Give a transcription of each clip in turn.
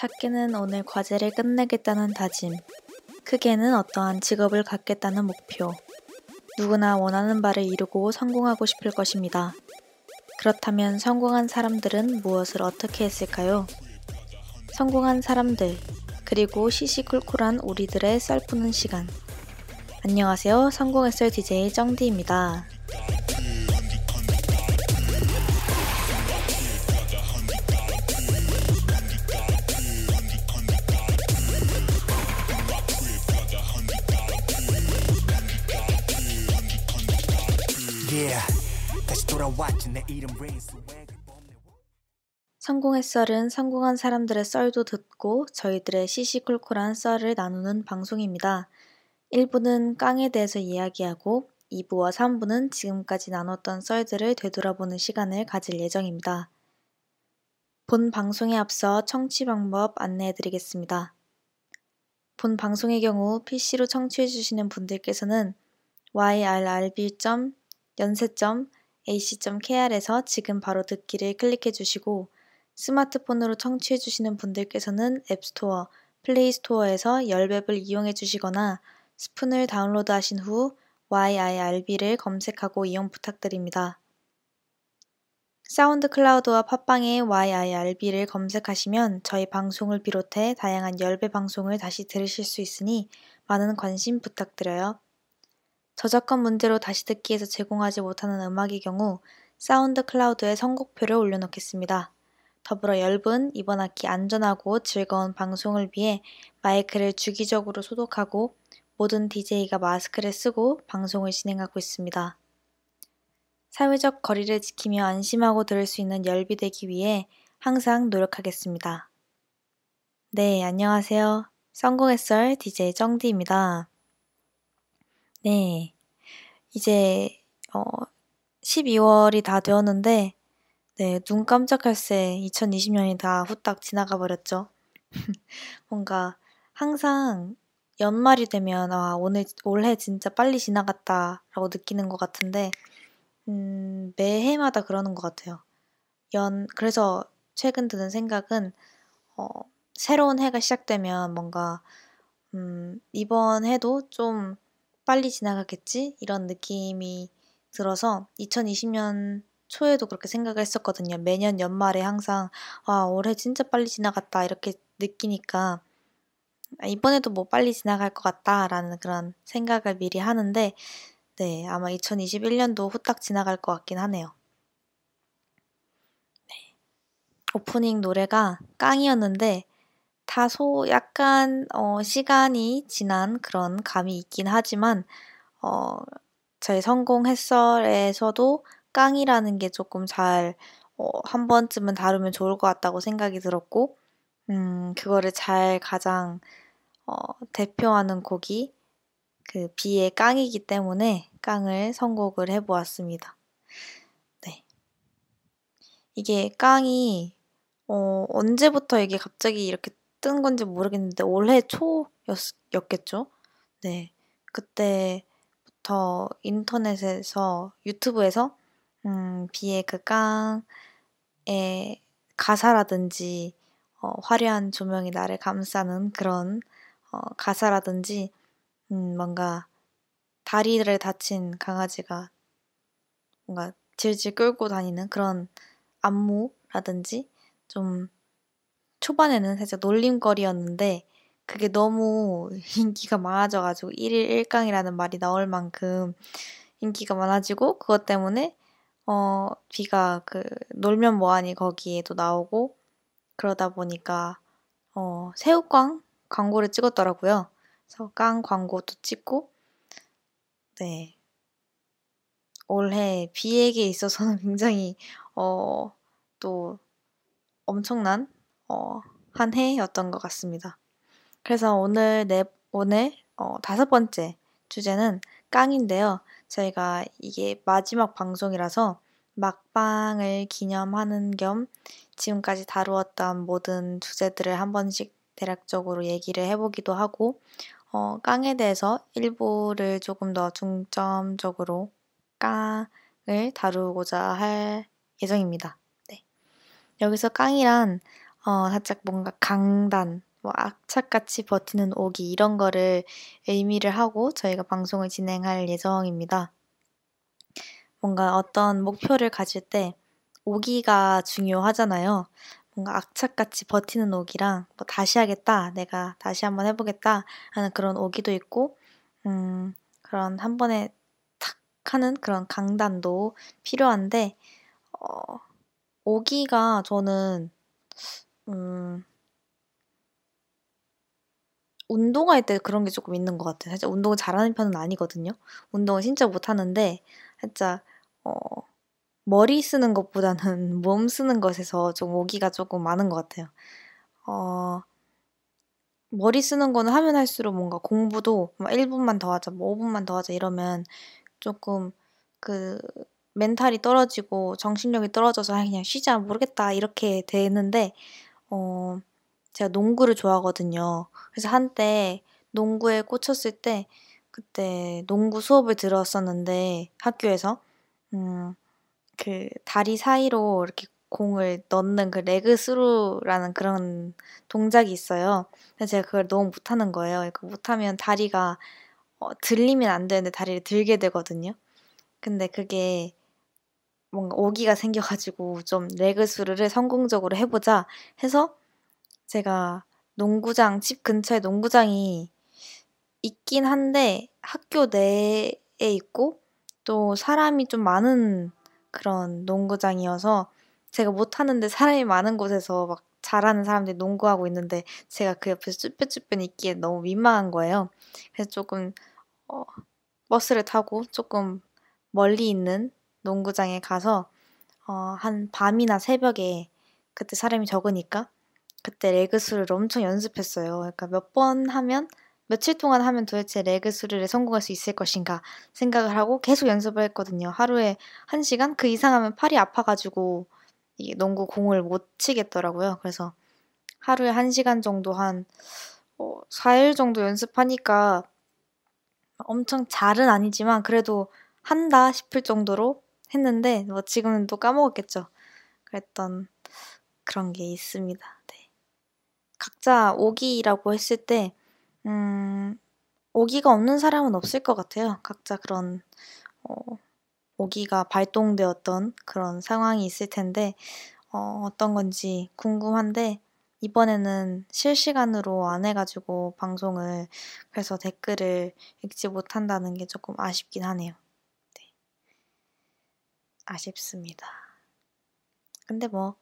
작게는 오늘 과제를 끝내겠다는 다짐, 크게는 어떠한 직업을 갖겠다는 목표. 누구나 원하는 바를 이루고 성공하고 싶을 것입니다. 그렇다면 성공한 사람들은 무엇을 어떻게 했을까요? 성공한 사람들, 그리고 시시콜콜한 우리들의 썰푸는 시간. 안녕하세요. 성공했을 DJ 정디입니다. 성공의 썰은 성공한 사람들의 썰도 듣고 저희들의 시시콜콜한 썰을 나누는 방송입니다. 1부는 깡에 대해서 이야기하고 2부와 3부는 지금까지 나눴던 썰들을 되돌아보는 시간을 가질 예정입니다. 본 방송에 앞서 청취 방법 안내해 드리겠습니다. 본 방송의 경우 PC로 청취해 주시는 분들께서는 yrb.연세.ac.kr에서 지금 바로 듣기를 클릭해 주시고 스마트폰으로 청취해 주시는 분들께서는 앱스토어, 플레이스토어에서 열맵을 이용해 주시거나 스푼을 다운로드 하신 후 YIRB를 검색하고 이용 부탁드립니다. 사운드 클라우드와 팟빵에 YIRB를 검색하시면 저희 방송을 비롯해 다양한 열배 방송을 다시 들으실 수 있으니 많은 관심 부탁드려요. 저작권 문제로 다시 듣기에서 제공하지 못하는 음악의 경우 사운드 클라우드에 선곡표를 올려놓겠습니다. 더불어 열분 이번 학기 안전하고 즐거운 방송을 위해 마이크를 주기적으로 소독하고 모든 DJ가 마스크를 쓰고 방송을 진행하고 있습니다. 사회적 거리를 지키며 안심하고 들을 수 있는 열비 되기 위해 항상 노력하겠습니다. 네, 안녕하세요. 성공의 썰 DJ 정디입니다. 네, 이제 어, 12월이 다 되었는데 네, 눈 깜짝할 새 2020년이 다 후딱 지나가 버렸죠. 뭔가 항상 연말이 되면 아, 오늘 올해 진짜 빨리 지나갔다라고 느끼는 것 같은데 음, 매해마다 그러는 것 같아요. 연 그래서 최근 드는 생각은 어, 새로운 해가 시작되면 뭔가 음, 이번 해도 좀 빨리 지나가겠지 이런 느낌이 들어서 2020년 초에도 그렇게 생각을 했었거든요. 매년 연말에 항상 아 올해 진짜 빨리 지나갔다 이렇게 느끼니까 아, 이번에도 뭐 빨리 지나갈 것 같다라는 그런 생각을 미리 하는데 네 아마 2021년도 후딱 지나갈 것 같긴 하네요. 네. 오프닝 노래가 깡이었는데 다소 약간 어, 시간이 지난 그런 감이 있긴 하지만 어, 저희 성공 햇설에서도 깡이라는 게 조금 잘, 어, 한 번쯤은 다루면 좋을 것 같다고 생각이 들었고, 음, 그거를 잘 가장, 어, 대표하는 곡이 그 비의 깡이기 때문에 깡을 선곡을 해보았습니다. 네. 이게 깡이, 어, 언제부터 이게 갑자기 이렇게 뜬 건지 모르겠는데, 올해 초였겠죠? 네. 그때부터 인터넷에서, 유튜브에서 음, 비의 그 깡의 가사라든지 어, 화려한 조명이 나를 감싸는 그런 어, 가사라든지 음, 뭔가 다리를 다친 강아지가 뭔가 질질 끌고 다니는 그런 안무라든지 좀 초반에는 살짝 놀림거리였는데 그게 너무 인기가 많아져가지고 1일 1강이라는 말이 나올 만큼 인기가 많아지고 그것 때문에 어, 비가 그 놀면 뭐하니 거기에도 나오고 그러다 보니까 어, 새우깡 광고를 찍었더라고요. 그래서 깡 광고도 찍고 네. 올해 비에게 있어서는 굉장히 어, 또 엄청난 어, 한 해였던 것 같습니다. 그래서 오늘 네 오늘 어, 다섯 번째 주제는 깡인데요. 저희가 이게 마지막 방송이라서 막방을 기념하는 겸 지금까지 다루었던 모든 주제들을 한 번씩 대략적으로 얘기를 해보기도 하고 어, 깡에 대해서 일부를 조금 더 중점적으로 깡을 다루고자 할 예정입니다. 네. 여기서 깡이란 어, 살짝 뭔가 강단, 뭐 악착같이 버티는 오기 이런 거를 의미를 하고 저희가 방송을 진행할 예정입니다. 뭔가 어떤 목표를 가질 때 오기가 중요하잖아요. 뭔가 악착같이 버티는 오기랑 뭐 다시 하겠다, 내가 다시 한번 해보겠다 하는 그런 오기도 있고, 음, 그런 한 번에 탁 하는 그런 강단도 필요한데, 어, 오기가 저는, 음, 운동할 때 그런 게 조금 있는 것 같아요. 사실 운동을 잘하는 편은 아니거든요. 운동을 진짜 못하는데, 살짝, 어, 머리 쓰는 것보다는 몸 쓰는 것에서 좀 오기가 조금 많은 것 같아요. 어, 머리 쓰는 거는 하면 할수록 뭔가 공부도 1분만 더 하자, 뭐 5분만 더 하자 이러면 조금 그 멘탈이 떨어지고 정신력이 떨어져서 아, 그냥 쉬자 모르겠다 이렇게 되는데 어 제가 농구를 좋아하거든요. 그래서 한때 농구에 꽂혔을 때 그때 농구 수업을 들었었는데 학교에서 음, 그 다리 사이로 이렇게 공을 넣는 그 레그 스루라는 그런 동작이 있어요. 근데 제가 그걸 너무 못하는 거예요. 그러니까 못하면 다리가 어, 들리면 안 되는데 다리를 들게 되거든요. 근데 그게 뭔가 오기가 생겨가지고 좀 레그 스루를 성공적으로 해보자 해서 제가 농구장, 집 근처에 농구장이 있긴 한데 학교 내에 있고 또 사람이 좀 많은 그런 농구장이어서 제가 못하는데 사람이 많은 곳에서 막 잘하는 사람들이 농구하고 있는데 제가 그 옆에서 쭈뼛쭈뼛 있기에 너무 민망한 거예요. 그래서 조금 어, 버스를 타고 조금 멀리 있는 농구장에 가서 어, 한 밤이나 새벽에 그때 사람이 적으니까 그때 레그 수를 엄청 연습했어요. 그러니까 몇 번 하면 며칠 동안 하면 도대체 레그 수를 성공할 수 있을 것인가 생각을 하고 계속 연습을 했거든요. 하루에 한 시간 그 이상 하면 팔이 아파가지고 이 농구 공을 못 치겠더라고요. 그래서 하루에 한 시간 정도 한 어, 4일 정도 연습하니까 엄청 잘은 아니지만 그래도 한다 싶을 정도로 했는데 뭐 지금은 또 까먹었겠죠. 그랬던 그런 게 있습니다. 네. 각자 오기라고 했을 때 음, 오기가 없는 사람은 없을 것 같아요. 각자 그런 어, 오기가 발동되었던 그런 상황이 있을 텐데 어, 어떤 건지 궁금한데 이번에는 실시간으로 안 해가지고 방송을 그래서 댓글을 읽지 못한다는 게 조금 아쉽긴 하네요. 네. 아쉽습니다. 근데 뭐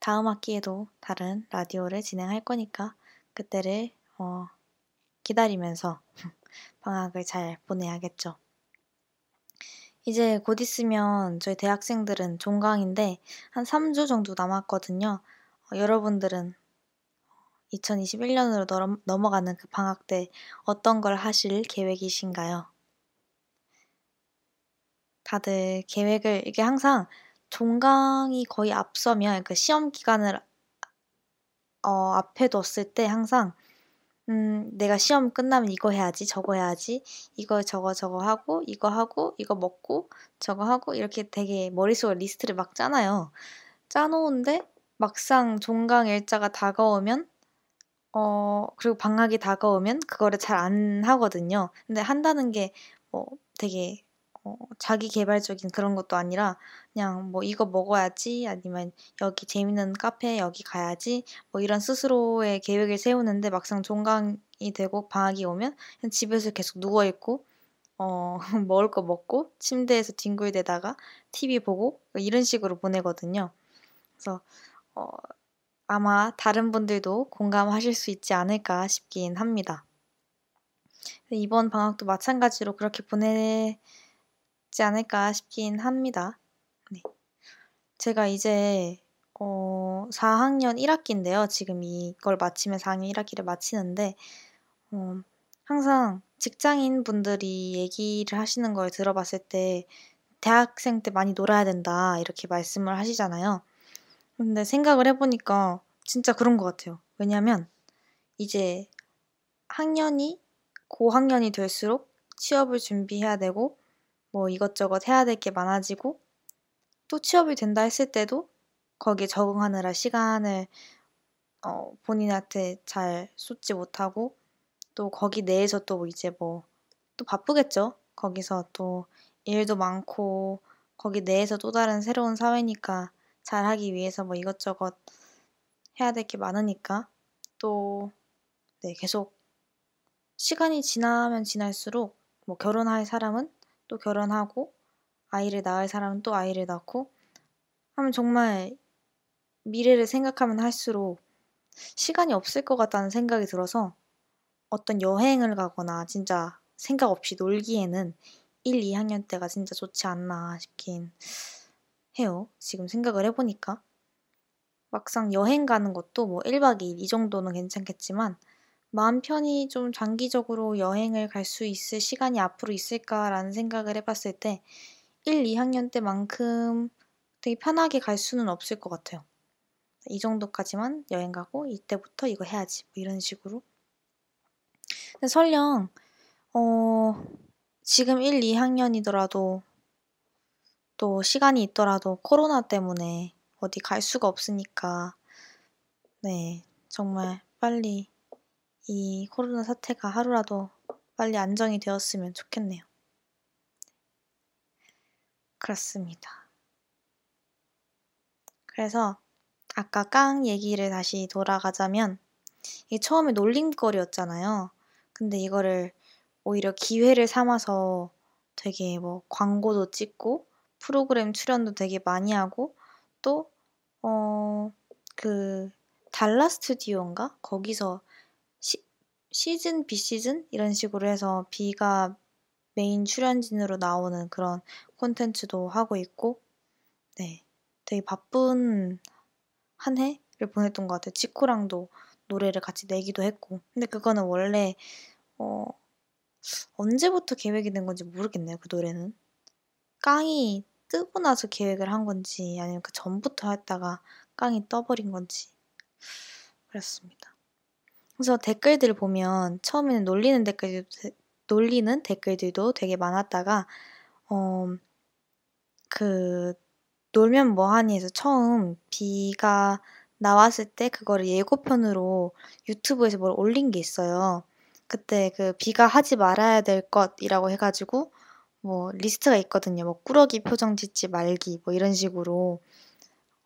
다음 학기에도 다른 라디오를 진행할 거니까 그때를 어, 기다리면서 방학을 잘 보내야겠죠. 이제 곧 있으면 저희 대학생들은 종강인데 한 3주 정도 남았거든요. 어, 여러분들은 2021년으로 넘어가는 그 방학 때 어떤 걸 하실 계획이신가요? 다들 계획을 이게 항상 종강이 거의 앞서면 그 시험 기간을 어, 앞에 뒀을 때 항상 음, 내가 시험 끝나면 이거 해야지, 저거 해야지, 이거 저거 저거 하고, 이거 하고, 이거 먹고, 저거 하고, 이렇게 되게 머릿속에 리스트를 막 짜놔요. 짜놓은데, 막상 종강 일자가 다가오면, 어, 그리고 방학이 다가오면, 그거를 잘 안 하거든요. 근데 한다는 게, 뭐, 되게 어, 자기 개발적인 그런 것도 아니라 그냥 뭐 이거 먹어야지 아니면 여기 재밌는 카페 여기 가야지 뭐 이런 스스로의 계획을 세우는데 막상 종강이 되고 방학이 오면 집에서 계속 누워 있고 어, 먹을 거 먹고 침대에서 뒹굴대다가 TV 보고 이런 식으로 보내거든요. 그래서 어, 아마 다른 분들도 공감하실 수 있지 않을까 싶긴 합니다. 이번 방학도 마찬가지로 그렇게 보내 있지 않을까 싶긴 합니다. 네. 제가 이제 어, 4학년 1학기인데요. 지금 이걸 마치면 4학년 1학기를 마치는데 어, 항상 직장인 분들이 얘기를 하시는 걸 들어봤을 때 대학생 때 많이 놀아야 된다 이렇게 말씀을 하시잖아요. 근데 생각을 해보니까 진짜 그런 것 같아요. 왜냐면 이제 학년이 고학년이 될수록 취업을 준비해야 되고 뭐 이것저것 해야 될 게 많아지고 또 취업이 된다 했을 때도 거기에 적응하느라 시간을 어, 본인한테 잘 쏟지 못하고 또 거기 내에서 또 이제 뭐 또 바쁘겠죠. 거기서 또 일도 많고 거기 내에서 또 다른 새로운 사회니까 잘하기 위해서 뭐 이것저것 해야 될 게 많으니까 또 네, 계속 시간이 지나면 지날수록 뭐 결혼할 사람은 또 결혼하고 아이를 낳을 사람은 또 아이를 낳고 하면 정말 미래를 생각하면 할수록 시간이 없을 것 같다는 생각이 들어서 어떤 여행을 가거나 진짜 생각 없이 놀기에는 1, 2학년 때가 진짜 좋지 않나 싶긴 해요. 지금 생각을 해보니까. 막상 여행 가는 것도 뭐 1박 2일 이 정도는 괜찮겠지만 마음 편히 좀 장기적으로 여행을 갈 수 있을 시간이 앞으로 있을까라는 생각을 해봤을 때 1, 2학년 때만큼 되게 편하게 갈 수는 없을 것 같아요. 이 정도까지만 여행 가고 이때부터 이거 해야지 뭐 이런 식으로. 근데 설령 어 지금 1, 2학년이더라도 또 시간이 있더라도 코로나 때문에 어디 갈 수가 없으니까 네 정말 빨리 이 코로나 사태가 하루라도 빨리 안정이 되었으면 좋겠네요. 그렇습니다. 그래서 아까 깡 얘기를 다시 돌아가자면 이게 처음에 놀림거리였잖아요. 근데 이거를 오히려 기회를 삼아서 되게 뭐 광고도 찍고 프로그램 출연도 되게 많이 하고 또 어 그 달라 스튜디오인가 거기서 시, 시즌 비시즌 이런 식으로 해서 비가 메인 출연진으로 나오는 그런 콘텐츠도 하고 있고 네 되게 바쁜 한 해를 보냈던 것 같아요. 지코랑도 노래를 같이 내기도 했고. 근데 그거는 원래, 어, 언제부터 계획이 된 건지 모르겠네요, 그 노래는. 깡이 뜨고 나서 계획을 한 건지, 아니면 그 전부터 했다가 깡이 떠버린 건지. 그렇습니다. 그래서 댓글들을 보면 처음에는 놀리는 댓글도 놀리는 댓글들도 되게 많았다가 어, 그 놀면 뭐하니에서 처음 비가 나왔을 때 그거를 예고편으로 유튜브에서 뭘 올린 게 있어요. 그때 그 비가 하지 말아야 될 것이라고 해가지고 뭐 리스트가 있거든요. 뭐 꾸러기 표정 짓지 말기 뭐 이런 식으로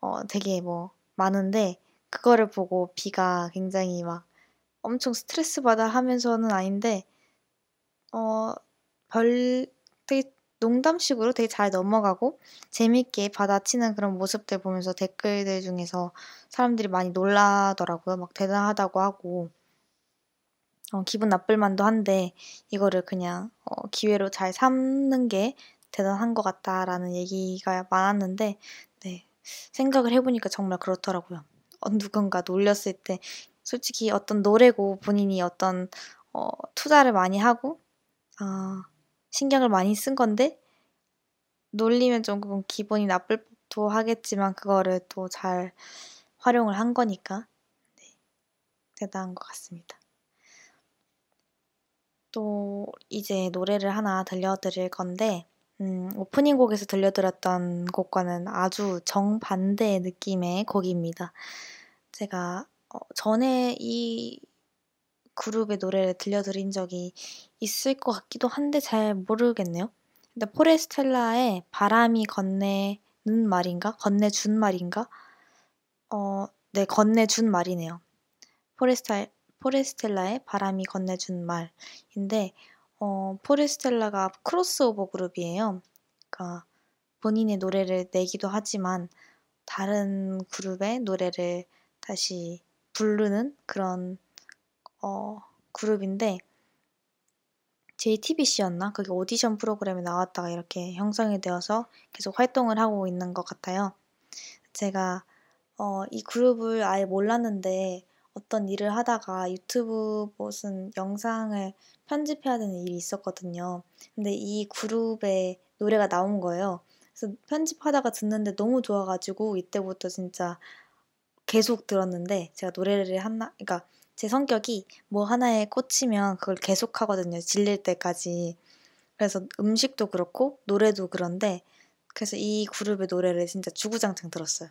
어 되게 뭐 많은데 그거를 보고 비가 굉장히 막 엄청 스트레스 받아 하면서는 아닌데 어 별 되게 농담식으로 되게 잘 넘어가고 재밌게 받아치는 그런 모습들 보면서 댓글들 중에서 사람들이 많이 놀라더라고요. 막 대단하다고 하고 어, 기분 나쁠 만도 한데 이거를 그냥 어, 기회로 잘 삼는 게 대단한 것 같다라는 얘기가 많았는데 네, 생각을 해보니까 정말 그렇더라고요. 어, 누군가 놀렸을 때 솔직히 어떤 노래고 본인이 어떤 어, 투자를 많이 하고 어, 신경을 많이 쓴 건데 놀리면 조금 기분이 나쁠 도 하겠지만 그거를 또 잘 활용을 한 거니까 네, 대단한 것 같습니다. 또 이제 노래를 하나 들려드릴 건데 음, 오프닝 곡에서 들려드렸던 곡과는 아주 정반대의 느낌의 곡입니다. 제가 어, 전에 이 그룹의 노래를 들려드린 적이 있을 것 같기도 한데 잘 모르겠네요. 근데 포레스텔라의 바람이 건네는 말인가? 건네준 말인가? 어, 네, 건네준 말이네요. 포레스텔, 포레스텔라의 바람이 건네준 말인데, 어, 포레스텔라가 크로스오버 그룹이에요. 그러니까 본인의 노래를 내기도 하지만 다른 그룹의 노래를 다시 부르는 그런 어, 그룹인데 JTBC였나? 그게 오디션 프로그램에 나왔다가 이렇게 형성이 되어서 계속 활동을 하고 있는 것 같아요. 제가 어, 이 그룹을 아예 몰랐는데 어떤 일을 하다가 유튜브 무슨 영상을 편집해야 되는 일이 있었거든요. 근데 이 그룹의 노래가 나온 거예요. 그래서 편집하다가 듣는데 너무 좋아가지고 이때부터 진짜 계속 들었는데 제가 노래를 하나, 그러니까 제 성격이 뭐 하나에 꽂히면 그걸 계속 하거든요. 질릴 때까지. 그래서 음식도 그렇고 노래도 그런데 그래서 이 그룹의 노래를 진짜 주구장창 들었어요.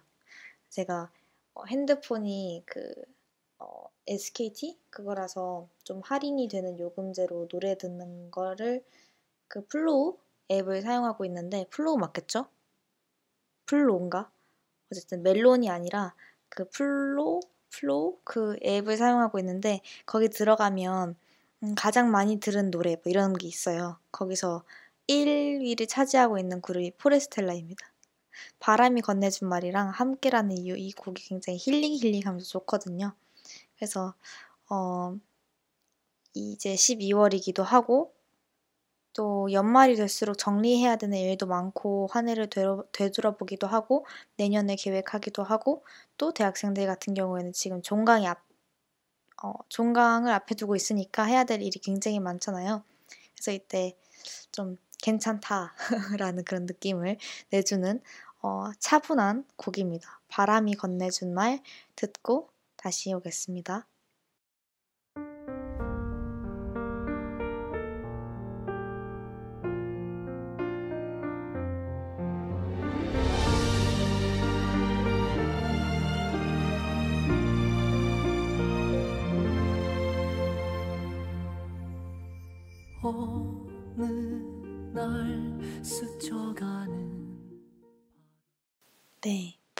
제가 어, 핸드폰이 그 어, SKT 그거라서 좀 할인이 되는 요금제로 노래 듣는 거를 그 플로우 앱을 사용하고 있는데 플로우 맞겠죠? 플로우인가? 어쨌든 멜론이 아니라 그 플로 플로우 그 앱을 사용하고 있는데 거기 들어가면 음, 가장 많이 들은 노래 뭐 이런 게 있어요. 거기서 1위를 차지하고 있는 그룹이 포레스텔라입니다. 바람이 건네준 말이랑 함께라는 이유 이 곡이 굉장히 힐링 힐링하면서 좋거든요. 그래서 어 이제 12월이기도 하고 또 연말이 될수록 정리해야 되는 일도 많고 한 해를 되돌아보기도 하고 내년에 계획하기도 하고 또 대학생들 같은 경우에는 지금 종강이 앞, 어, 종강을 앞에 두고 있으니까 해야 될 일이 굉장히 많잖아요. 그래서 이때 좀 괜찮다라는 그런 느낌을 내주는 어, 차분한 곡입니다. 바람이 건네준 말 듣고 다시 오겠습니다.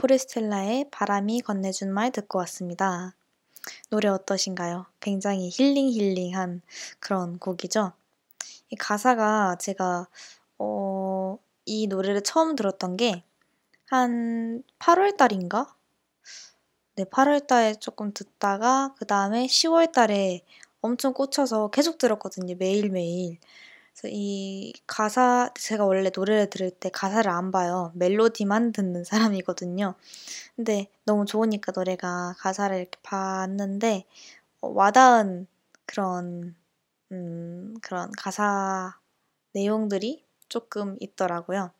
포레스텔라의 바람이 건네준 말 듣고 왔습니다. 노래 어떠신가요? 굉장히 힐링 힐링한 그런 곡이죠. 이 가사가 제가 어, 이 노래를 처음 들었던 게 한 8월 달인가? 네, 8월 달에 조금 듣다가 그 다음에 10월 달에 엄청 꽂혀서 계속 들었거든요. 매일매일. 이 가사, 제가 원래 노래를 들을 때 가사를 안 봐요. 멜로디만 듣는 사람이거든요. 근데 너무 좋으니까 노래가 가사를 이렇게 봤는데, 어, 와닿은 그런, 음, 그런 가사 내용들이 조금 있더라고요.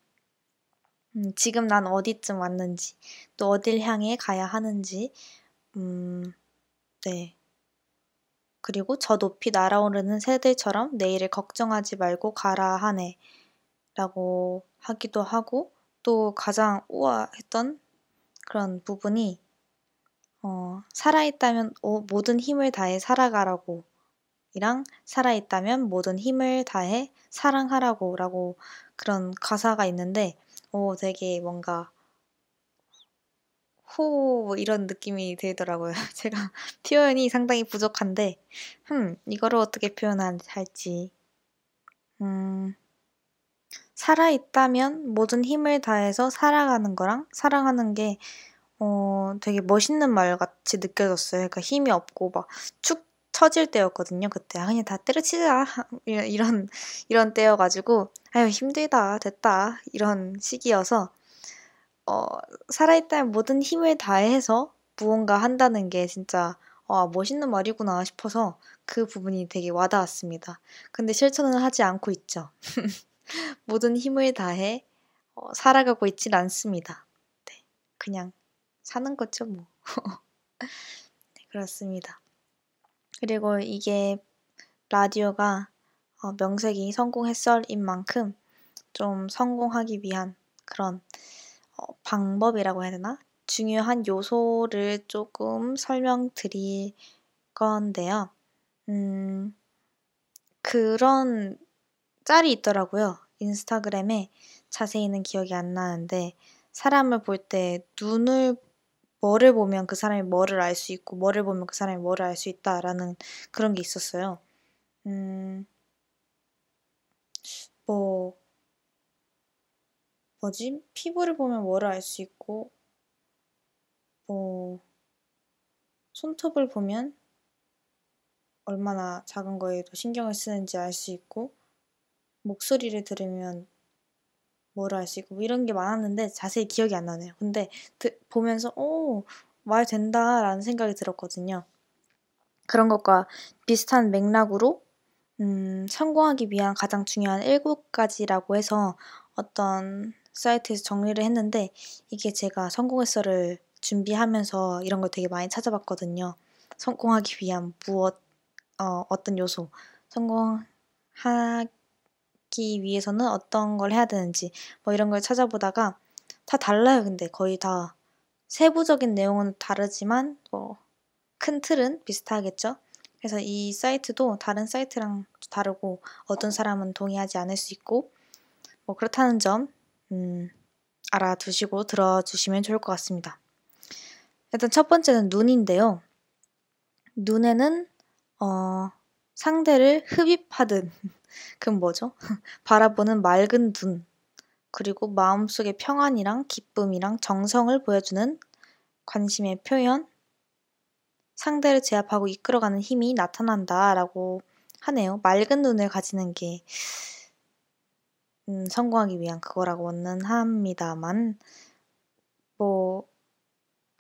음, 지금 난 어디쯤 왔는지, 또 어딜 향해 가야 하는지, 음, 네. 그리고 저 높이 날아오르는 새들처럼 내일을 걱정하지 말고 가라 하네. 라고 하기도 하고, 또 가장 우아 했던 그런 부분이, 어, 살아있다면 오, 모든 힘을 다해 살아가라고. 이랑 살아있다면 모든 힘을 다해 사랑하라고. 라고 그런 가사가 있는데, 오, 되게 뭔가 호, 뭐 이런 느낌이 들더라고요. 제가 표현이 상당히 부족한데, 흠, 이거를 어떻게 표현할지. 음, 살아있다면 모든 힘을 다해서 살아가는 거랑 사랑하는 게, 어, 되게 멋있는 말 같이 느껴졌어요. 그러니까 힘이 없고 막 축 처질 때였거든요. 그때. 아, 그냥 다 때려치자. 이런, 이런 때여가지고, 아유, 힘들다. 됐다. 이런 시기여서, 어, 살아있다면 모든 힘을 다해서 무언가 한다는 게 진짜 와, 멋있는 말이구나 싶어서 그 부분이 되게 와닿았습니다. 근데 실천은 하지 않고 있죠. 모든 힘을 다해 어, 살아가고 있진 않습니다. 네, 그냥 사는 거죠, 뭐. 네, 그렇습니다. 그리고 이게 라디오가 어, 명색이 성공했설인 만큼 좀 성공하기 위한 그런 어, 방법이라고 해야 되나? 중요한 요소를 조금 설명드릴 건데요. 음, 그런 짤이 있더라고요. 인스타그램에 자세히는 기억이 안 나는데 사람을 볼 때 눈을 뭐를 보면 그 사람이 뭐를 알 수 있고 뭐를 보면 그 사람이 뭐를 알 수 있다라는 그런 게 있었어요. 음, 뭐 뭐지? 피부를 보면 뭐를 알 수 있고, 뭐, 손톱을 보면 얼마나 작은 거에도 신경을 쓰는지 알 수 있고, 목소리를 들으면 뭐를 알 수 있고, 뭐 이런 게 많았는데 자세히 기억이 안 나네요. 근데 드, 보면서, 오, 말 된다라는 생각이 들었거든요. 그런 것과 비슷한 맥락으로 음, 성공하기 위한 가장 중요한 7가지라고 해서 어떤 사이트에서 정리를 했는데 이게 제가 성공했어를 준비하면서 이런 걸 되게 많이 찾아봤거든요. 성공하기 위한 무엇, 어, 어떤 요소, 성공하기 위해서는 어떤 걸 해야 되는지 뭐 이런 걸 찾아보다가 다 달라요. 근데 거의 다 세부적인 내용은 다르지만 뭐 큰 틀은 비슷하겠죠? 그래서 이 사이트도 다른 사이트랑 다르고 어떤 사람은 동의하지 않을 수 있고 뭐 그렇다는 점 음, 알아두시고 들어주시면 좋을 것 같습니다. 일단 첫 번째는 눈인데요. 눈에는 어, 상대를 흡입하든 그 뭐죠? 바라보는 맑은 눈 그리고 마음속의 평안이랑 기쁨이랑 정성을 보여주는 관심의 표현 상대를 제압하고 이끌어가는 힘이 나타난다라고 하네요. 맑은 눈을 가지는 게 음, 성공하기 위한 그거라고는 합니다만 뭐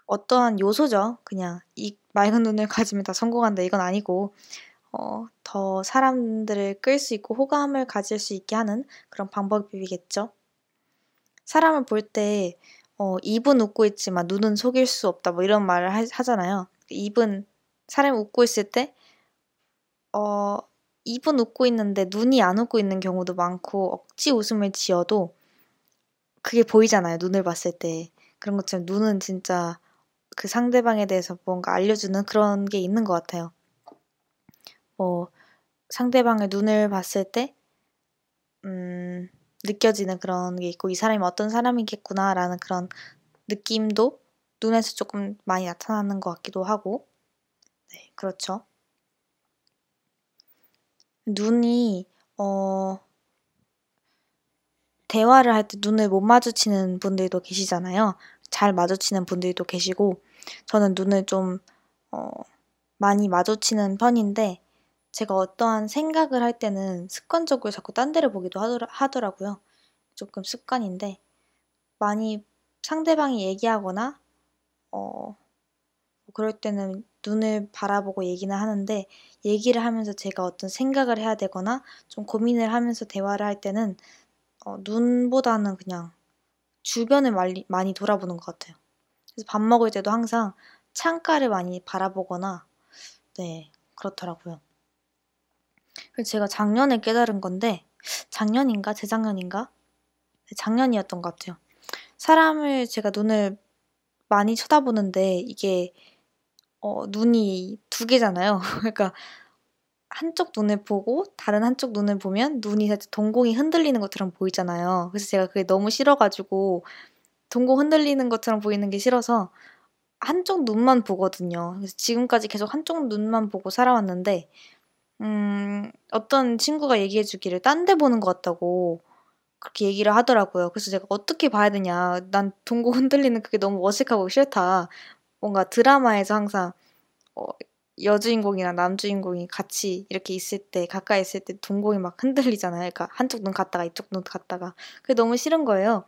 어떠한 요소죠. 그냥 이 맑은 눈을 가지면 다 성공한다 이건 아니고 어, 더 사람들을 끌 수 있고 호감을 가질 수 있게 하는 그런 방법이겠죠. 사람을 볼 때 어, 입은 웃고 있지만 눈은 속일 수 없다 뭐 이런 말을 하, 잖아요 입은 사람이 웃고 있을 때 어, 입은 웃고 있는데 눈이 안 웃고 있는 경우도 많고 억지 웃음을 지어도 그게 보이잖아요. 눈을 봤을 때. 그런 것처럼 눈은 진짜 그 상대방에 대해서 뭔가 알려주는 그런 게 있는 것 같아요. 뭐 상대방의 눈을 봤을 때 음, 느껴지는 그런 게 있고 이 사람이 어떤 사람이겠구나라는 그런 느낌도 눈에서 조금 많이 나타나는 것 같기도 하고 네, 그렇죠. 눈이 어 대화를 할 때 눈을 못 마주치는 분들도 계시잖아요. 잘 마주치는 분들도 계시고 저는 눈을 좀 어, 많이 마주치는 편인데 제가 어떠한 생각을 할 때는 습관적으로 자꾸 딴 데를 보기도 하더라, 고요 조금 습관인데 많이 상대방이 얘기하거나 어, 그럴 때는 눈을 바라보고 얘기는 하는데 얘기를 하면서 제가 어떤 생각을 해야 되거나 좀 고민을 하면서 대화를 할 때는 어, 눈보다는 그냥 주변을 많이, 많이 돌아보는 것 같아요. 그래서 밥 먹을 때도 항상 창가를 많이 바라보거나 네 그렇더라고요. 그래서 제가 작년에 깨달은 건데 작년인가 재작년인가 네, 작년이었던 것 같아요. 사람을 제가 눈을 많이 쳐다보는데 이게 어, 눈이 두 개잖아요. 그러니까 한쪽 눈을 보고 다른 한쪽 눈을 보면 눈이 살짝 동공이 흔들리는 것처럼 보이잖아요. 그래서 제가 그게 너무 싫어가지고 동공 흔들리는 것처럼 보이는 게 싫어서 한쪽 눈만 보거든요. 그래서 지금까지 계속 한쪽 눈만 보고 살아왔는데, 음, 어떤 친구가 얘기해 주기를 딴 데 보는 것 같다고 그렇게 얘기를 하더라고요. 그래서 제가 어떻게 봐야 되냐. 난 동공 흔들리는 그게 너무 어색하고 싫다. 뭔가 드라마에서 항상 어, 여주인공이나 남주인공이 같이 이렇게 있을 때 가까이 있을 때 동공이 막 흔들리잖아요. 그러니까 한쪽 눈 갔다가 이쪽 눈 갔다가 그게 너무 싫은 거예요.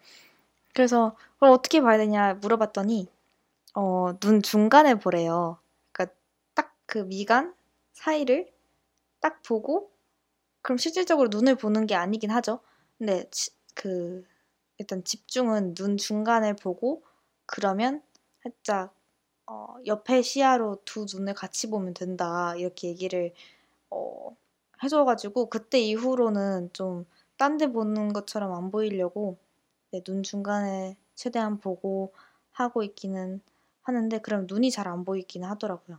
그래서 그럼 어떻게 봐야 되냐 물어봤더니 어, 눈 중간에 보래요. 그러니까 딱 그 미간 사이를 딱 보고 그럼 실질적으로 눈을 보는 게 아니긴 하죠. 근데 그 일단 집중은 눈 중간을 보고 그러면 살짝 어, 옆에 시야로 두 눈을 같이 보면 된다 이렇게 얘기를 어, 해줘가지고 그때 이후로는 좀 딴 데 보는 것처럼 안 보이려고 네, 눈 중간에 최대한 보고 하고 있기는 하는데 그럼 눈이 잘 안 보이긴 하더라고요.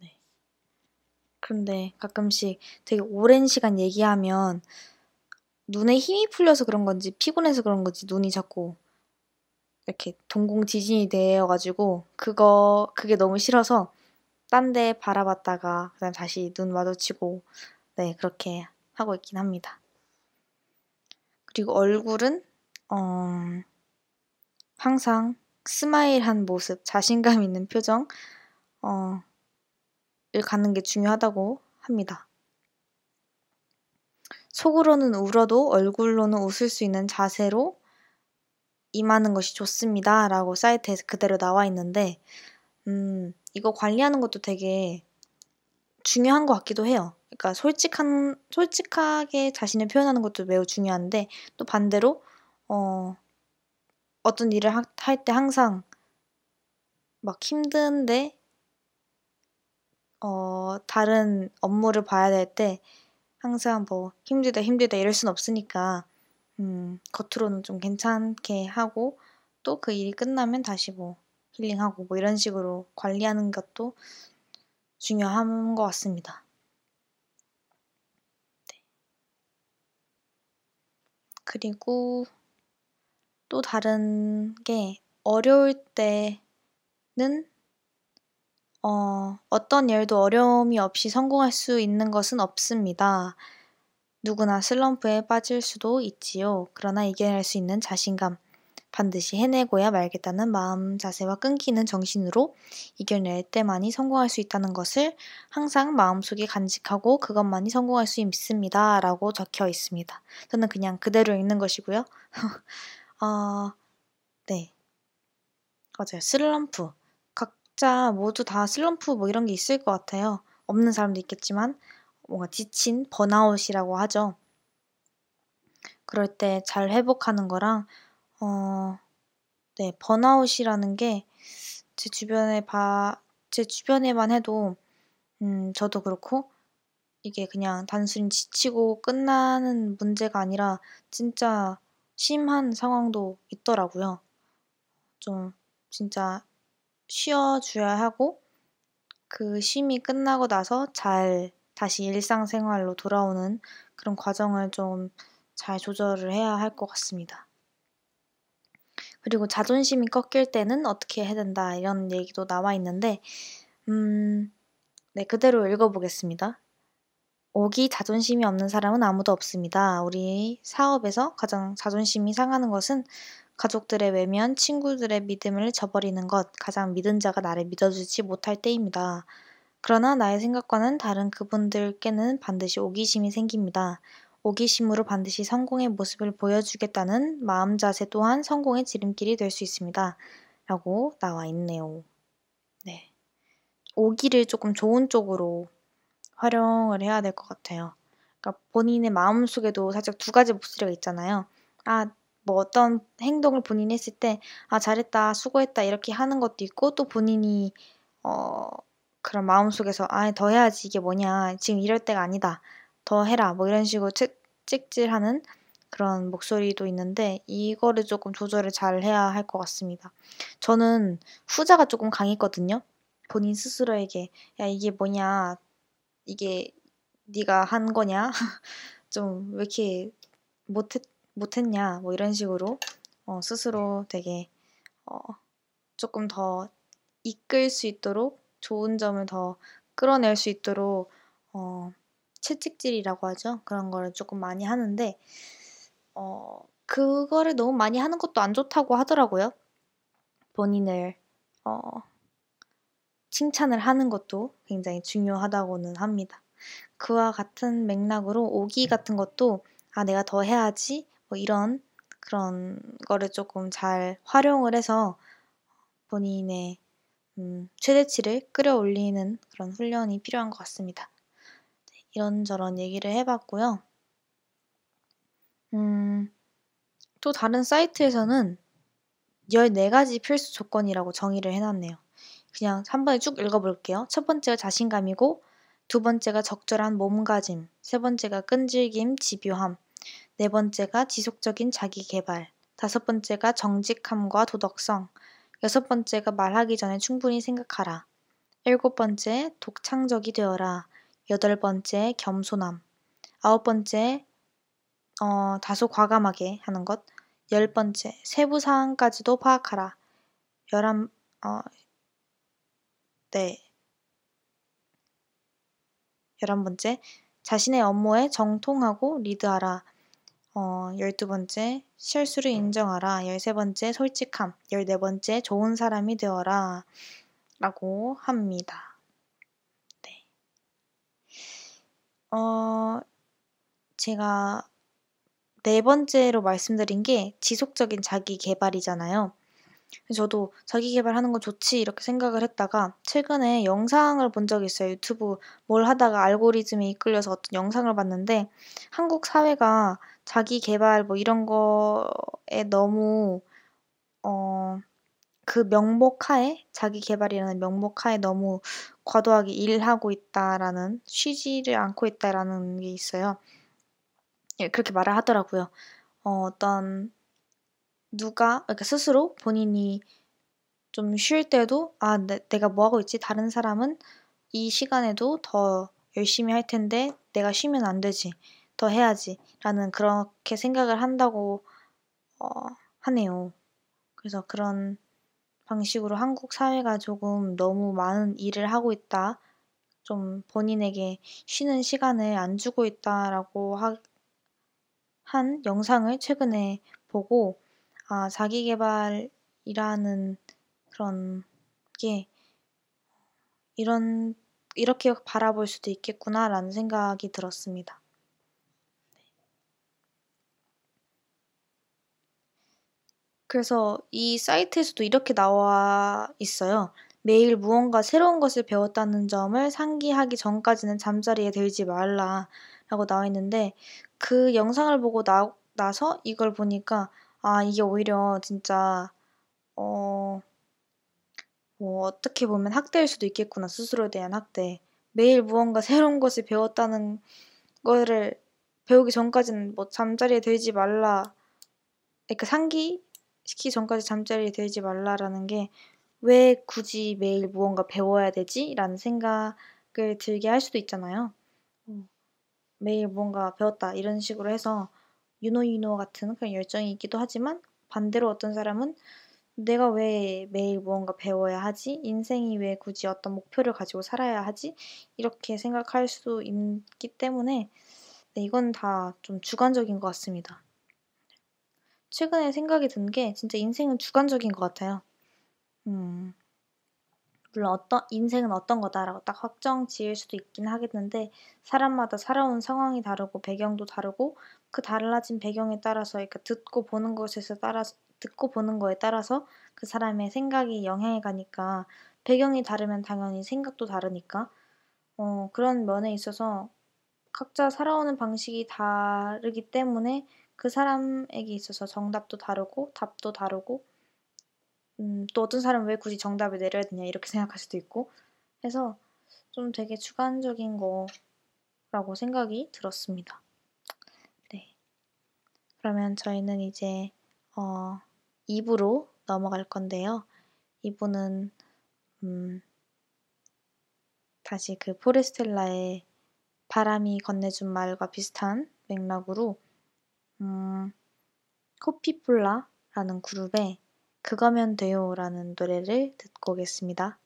네. 그런데 가끔씩 되게 오랜 시간 얘기하면 눈에 힘이 풀려서 그런 건지 피곤해서 그런 건지 눈이 자꾸 이렇게 동공 지진이 되어가지고 그거 그게 너무 싫어서 딴 데 바라봤다가 그다음 다시 눈 마주치고 네 그렇게 하고 있긴 합니다. 그리고 얼굴은 어, 항상 스마일한 모습, 자신감 있는 표정 어, 을 갖는 게 중요하다고 합니다. 속으로는 울어도 얼굴로는 웃을 수 있는 자세로 임하는 것이 좋습니다. 라고 사이트에서 그대로 나와 있는데, 음, 이거 관리하는 것도 되게 중요한 것 같기도 해요. 그러니까 솔직한, 솔직하게 자신을 표현하는 것도 매우 중요한데, 또 반대로, 어, 어떤 일을 할 때 항상 막 힘든데, 어, 다른 업무를 봐야 될 때, 항상 뭐 힘들다 힘들다 이럴 순 없으니까, 음, 겉으로는 좀 괜찮게 하고 또 그 일이 끝나면 다시 뭐 힐링하고 뭐 이런 식으로 관리하는 것도 중요한 것 같습니다. 네. 그리고 또 다른 게 어려울 때는 어, 어떤 일도 어려움이 없이 성공할 수 있는 것은 없습니다. 누구나 슬럼프에 빠질 수도 있지요. 그러나 이겨낼 수 있는 자신감, 반드시 해내고야 말겠다는 마음 자세와 끊기는 정신으로 이겨낼 때만이 성공할 수 있다는 것을 항상 마음속에 간직하고 그것만이 성공할 수 있습니다. 라고 적혀 있습니다. 저는 그냥 그대로 읽는 것이고요. 어, 네. 맞아요. 슬럼프. 각자 모두 다 슬럼프 뭐 이런 게 있을 것 같아요. 없는 사람도 있겠지만 뭔가 지친 번아웃이라고 하죠. 그럴 때 잘 회복하는 거랑 어, 네, 번아웃이라는 게 제 주변에 봐, 제 주변에만 해도 음, 저도 그렇고 이게 그냥 단순히 지치고 끝나는 문제가 아니라 진짜 심한 상황도 있더라고요. 좀 진짜 쉬어줘야 하고 그 쉼이 끝나고 나서 잘 다시 일상생활로 돌아오는 그런 과정을 좀 잘 조절을 해야 할 것 같습니다. 그리고 자존심이 꺾일 때는 어떻게 해야 된다 이런 얘기도 나와 있는데 음, 네 그대로 읽어보겠습니다. 오기 자존심이 없는 사람은 아무도 없습니다. 우리 사업에서 가장 자존심이 상하는 것은 가족들의 외면, 친구들의 믿음을 저버리는 것, 가장 믿은 자가 나를 믿어주지 못할 때입니다. 그러나 나의 생각과는 다른 그분들께는 반드시 오기심이 생깁니다. 오기심으로 반드시 성공의 모습을 보여주겠다는 마음 자세 또한 성공의 지름길이 될 수 있습니다. 라고 나와 있네요. 네. 오기를 조금 좋은 쪽으로 활용을 해야 될 것 같아요. 그러니까 본인의 마음속에도 살짝 두 가지 목소리가 있잖아요. 아, 뭐 어떤 행동을 본인이 했을 때, 아, 잘했다, 수고했다, 이렇게 하는 것도 있고, 또 본인이, 어, 그런 마음속에서, 아, 더 해야지, 이게 뭐냐, 지금 이럴 때가 아니다, 더 해라, 뭐 이런 식으로 찍 찍질하는 그런 목소리도 있는데, 이거를 조금 조절을 잘 해야 할 것 같습니다. 저는 후자가 조금 강했거든요. 본인 스스로에게, 야, 이게 뭐냐, 이게 네가 한 거냐? 좀 왜 이렇게 못했 못했냐? 뭐 이런 식으로 어, 스스로 되게 어, 조금 더 이끌 수 있도록 좋은 점을 더 끌어낼 수 있도록 어, 채찍질이라고 하죠. 그런 거를 조금 많이 하는데 어, 그거를 너무 많이 하는 것도 안 좋다고 하더라고요. 본인을 어, 칭찬을 하는 것도 굉장히 중요하다고는 합니다. 그와 같은 맥락으로 오기 같은 것도 아, 내가 더 해야지 뭐 이런 그런 거를 조금 잘 활용을 해서 본인의 음, 최대치를 끌어올리는 그런 훈련이 필요한 것 같습니다. 네, 이런저런 얘기를 해봤고요. 음, 또 다른 사이트에서는 14가지 필수 조건이라고 정의를 해놨네요. 그냥 한 번에 쭉 읽어볼게요. 첫 번째가 자신감이고, 두 번째가 적절한 몸가짐, 세 번째가 끈질김, 집요함, 네 번째가 지속적인 자기 개발, 다섯 번째가 정직함과 도덕성, 여섯 번째가 말하기 전에 충분히 생각하라, 일곱 번째 독창적이 되어라, 여덟 번째 겸손함, 아홉 번째 어, 다소 과감하게 하는 것, 열 번째 세부 사항까지도 파악하라, 열한 어, 네. 열한 번째, 자신의 업무에 정통하고 리드하라. 어, 열두 번째, 실수를 인정하라. 열세 번째, 솔직함. 열네 번째, 좋은 사람이 되어라. 라고 합니다. 네. 어, 제가 네 번째로 말씀드린 게 지속적인 자기 개발이잖아요. 저도 자기 개발하는 건 좋지 이렇게 생각을 했다가 최근에 영상을 본 적이 있어요. 유튜브 뭘 하다가 알고리즘에 이끌려서 어떤 영상을 봤는데 한국 사회가 자기 개발 뭐 이런 거에 너무 어, 그 명목 하에 자기 개발이라는 명목 하에 너무 과도하게 일하고 있다라는 쉬지를 않고 있다라는 게 있어요. 예, 그렇게 말을 하더라고요. 어, 어떤 누가 그러니까 스스로 본인이 좀 쉴 때도 아 내, 내가 뭐 하고 있지? 다른 사람은 이 시간에도 더 열심히 할 텐데 내가 쉬면 안 되지. 더 해야지. 라는 그렇게 생각을 한다고 어, 하네요. 그래서 그런 방식으로 한국 사회가 조금 너무 많은 일을 하고 있다. 좀 본인에게 쉬는 시간을 안 주고 있다라고 하, 한 영상을 최근에 보고 아, 자기 개발이라는 그런 게 이런 이렇게 바라볼 수도 있겠구나라는 생각이 들었습니다. 그래서 이 사이트에서도 이렇게 나와 있어요. 매일 무언가 새로운 것을 배웠다는 점을 상기하기 전까지는 잠자리에 들지 말라 라고 나와 있는데 그 영상을 보고 나, 나서 이걸 보니까 아, 이게 오히려 진짜 어, 뭐 어떻게 보면 학대일 수도 있겠구나. 스스로에 대한 학대. 매일 무언가 새로운 것을 배웠다는 거를 배우기 전까지는 뭐 잠자리에 들지 말라. 그러니까 상기 시키기 전까지 잠자리에 들지 말라라는 게 왜 굳이 매일 무언가 배워야 되지? 라는 생각을 들게 할 수도 있잖아요. 음, 매일 무언가 배웠다 이런 식으로 해서 유노유노 같은 그런 열정이 있기도 하지만 반대로 어떤 사람은 내가 왜 매일 무언가 배워야 하지? 인생이 왜 굳이 어떤 목표를 가지고 살아야 하지? 이렇게 생각할 수 있기 때문에 네, 이건 다 좀 주관적인 것 같습니다. 최근에 생각이 든 게 진짜 인생은 주관적인 것 같아요. 음, 물론 어떤 인생은 어떤 거다라고 딱 확정 지을 수도 있긴 하겠는데 사람마다 살아온 상황이 다르고 배경도 다르고 그 달라진 배경에 따라서 그러니까 듣고 보는 것에서 따라 듣고 보는 거에 따라서 그 사람의 생각이 영향이 가니까 배경이 다르면 당연히 생각도 다르니까 어, 그런 면에 있어서 각자 살아오는 방식이 다르기 때문에 그 사람에게 있어서 정답도 다르고 답도 다르고 음, 또 어떤 사람은 왜 굳이 정답을 내려야 되냐 이렇게 생각할 수도 있고 해서 좀 되게 주관적인 거라고 생각이 들었습니다. 네. 그러면 저희는 이제 어, 2부로 넘어갈 건데요. 2부는 음, 다시 그 포레스텔라의 바람이 건네준 말과 비슷한 맥락으로 음, 코피폴라라는 그룹의 그거면 돼요라는 노래를 듣고 오겠습니다.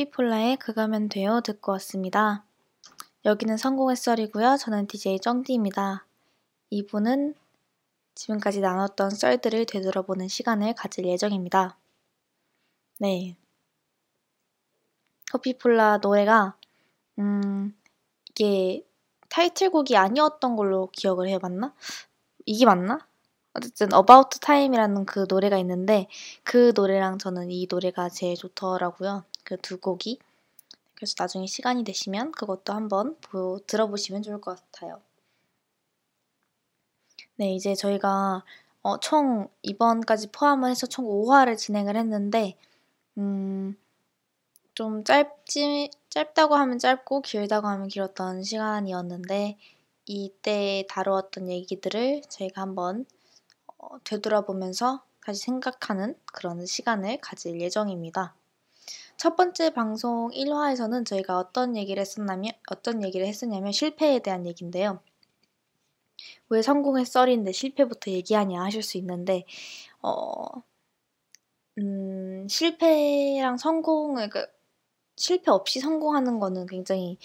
호피폴라의 그가면 돼요 듣고 왔습니다. 여기는 성공의 썰이고요. 저는 DJ 정디입니다. 이분은 지금까지 나눴던 썰들을 되돌아보는 시간을 가질 예정입니다. 네. 호피폴라 노래가 음 이게 타이틀곡이 아니었던 걸로 기억을 해봤나? 이게 맞나? 어쨌든 About Time이라는 그 노래가 있는데 그 노래랑 저는 이 노래가 제일 좋더라고요. 그 두 곡이. 그래서 나중에 시간이 되시면 그것도 한번 보, 들어보시면 좋을 것 같아요. 네, 이제 저희가 어, 총 이번까지 포함을 해서 총 5화를 진행을 했는데 음, 좀 짧지 짧다고 하면 짧고 길다고 하면 길었던 시간이었는데 이때 다루었던 얘기들을 저희가 한번 어, 되돌아보면서 다시 생각하는 그런 시간을 가질 예정입니다. 첫 번째 방송 1화에서는 저희가 어떤 얘기를 했었냐면 어떤 얘기를 했었냐면 실패에 대한 얘기인데요. 왜 성공의 썰인데 실패부터 얘기하냐 하실 수 있는데 어, 음, 실패랑 성공을 그 실패 없이 성공하는 거는 굉장히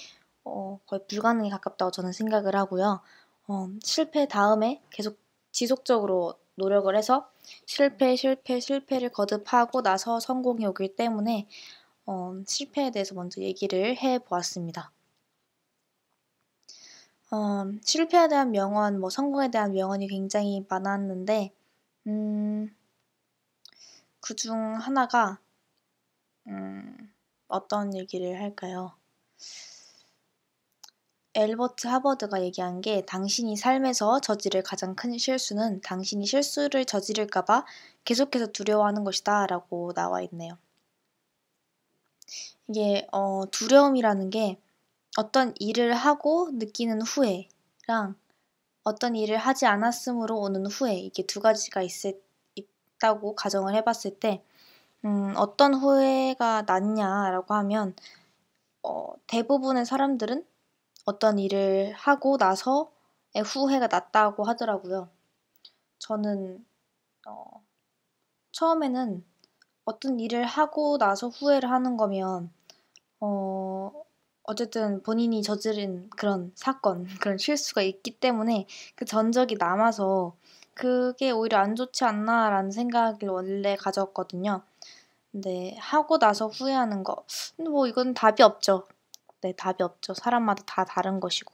어, 거의 불가능에 가깝다고 저는 생각을 하고요. 어, 실패 다음에 계속 지속적으로 노력을 해서 실패, 실패, 실패를 거듭하고 나서 성공이 오기 때문에 어, 실패에 대해서 먼저 얘기를 해 보았습니다. 어, 실패에 대한 명언, 뭐 성공에 대한 명언이 굉장히 많았는데, 음, 그 중 하나가, 음, 어떤 얘기를 할까요? 엘버트 하버드가 얘기한 게 당신이 삶에서 저지를 가장 큰 실수는 당신이 실수를 저지를까봐 계속해서 두려워하는 것이다 라고 나와 있네요. 이게 어, 두려움이라는 게 어떤 일을 하고 느끼는 후회랑 어떤 일을 하지 않았으므로 오는 후회 이게 두 가지가 있을, 있다고 가정을 해봤을 때 음, 어떤 후회가 낫냐라고 하면 어, 대부분의 사람들은 어떤 일을 하고 나서의 후회가 낫다고 하더라고요. 저는 어, 처음에는 어떤 일을 하고 나서 후회를 하는 거면 어, 어쨌든 본인이 저지른 그런 사건, 그런 실수가 있기 때문에 그 전적이 남아서 그게 오히려 안 좋지 않나라는 생각을 원래 가졌거든요. 근데 하고 나서 후회하는 거, 근데 뭐 이건 답이 없죠. 네, 답이 없죠. 사람마다 다 다른 것이고.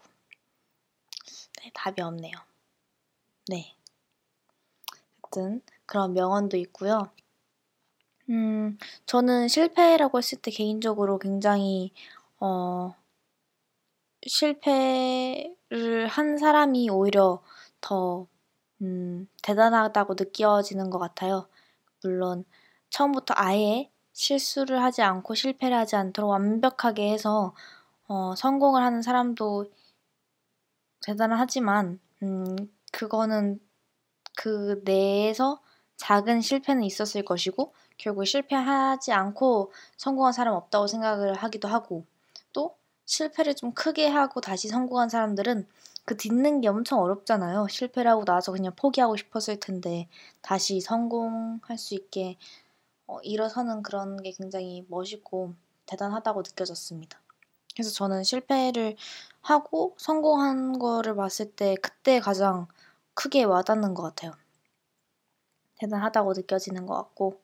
네, 답이 없네요. 네. 어쨌든 그런 명언도 있고요. 음, 저는 실패라고 했을 때 개인적으로 굉장히 어, 실패를 한 사람이 오히려 더 음, 대단하다고 느껴지는 것 같아요. 물론 처음부터 아예 실수를 하지 않고 실패를 하지 않도록 완벽하게 해서 어, 성공을 하는 사람도 대단하지만 음, 그거는 그 내에서 작은 실패는 있었을 것이고 결국 실패하지 않고 성공한 사람 없다고 생각을 하기도 하고 또 실패를 좀 크게 하고 다시 성공한 사람들은 그 딛는 게 엄청 어렵잖아요. 실패를 하고 나서 그냥 포기하고 싶었을 텐데 다시 성공할 수 있게 어, 일어서는 그런 게 굉장히 멋있고 대단하다고 느껴졌습니다. 그래서 저는 실패를 하고 성공한 거를 봤을 때 그때 가장 크게 와닿는 것 같아요. 대단하다고 느껴지는 것 같고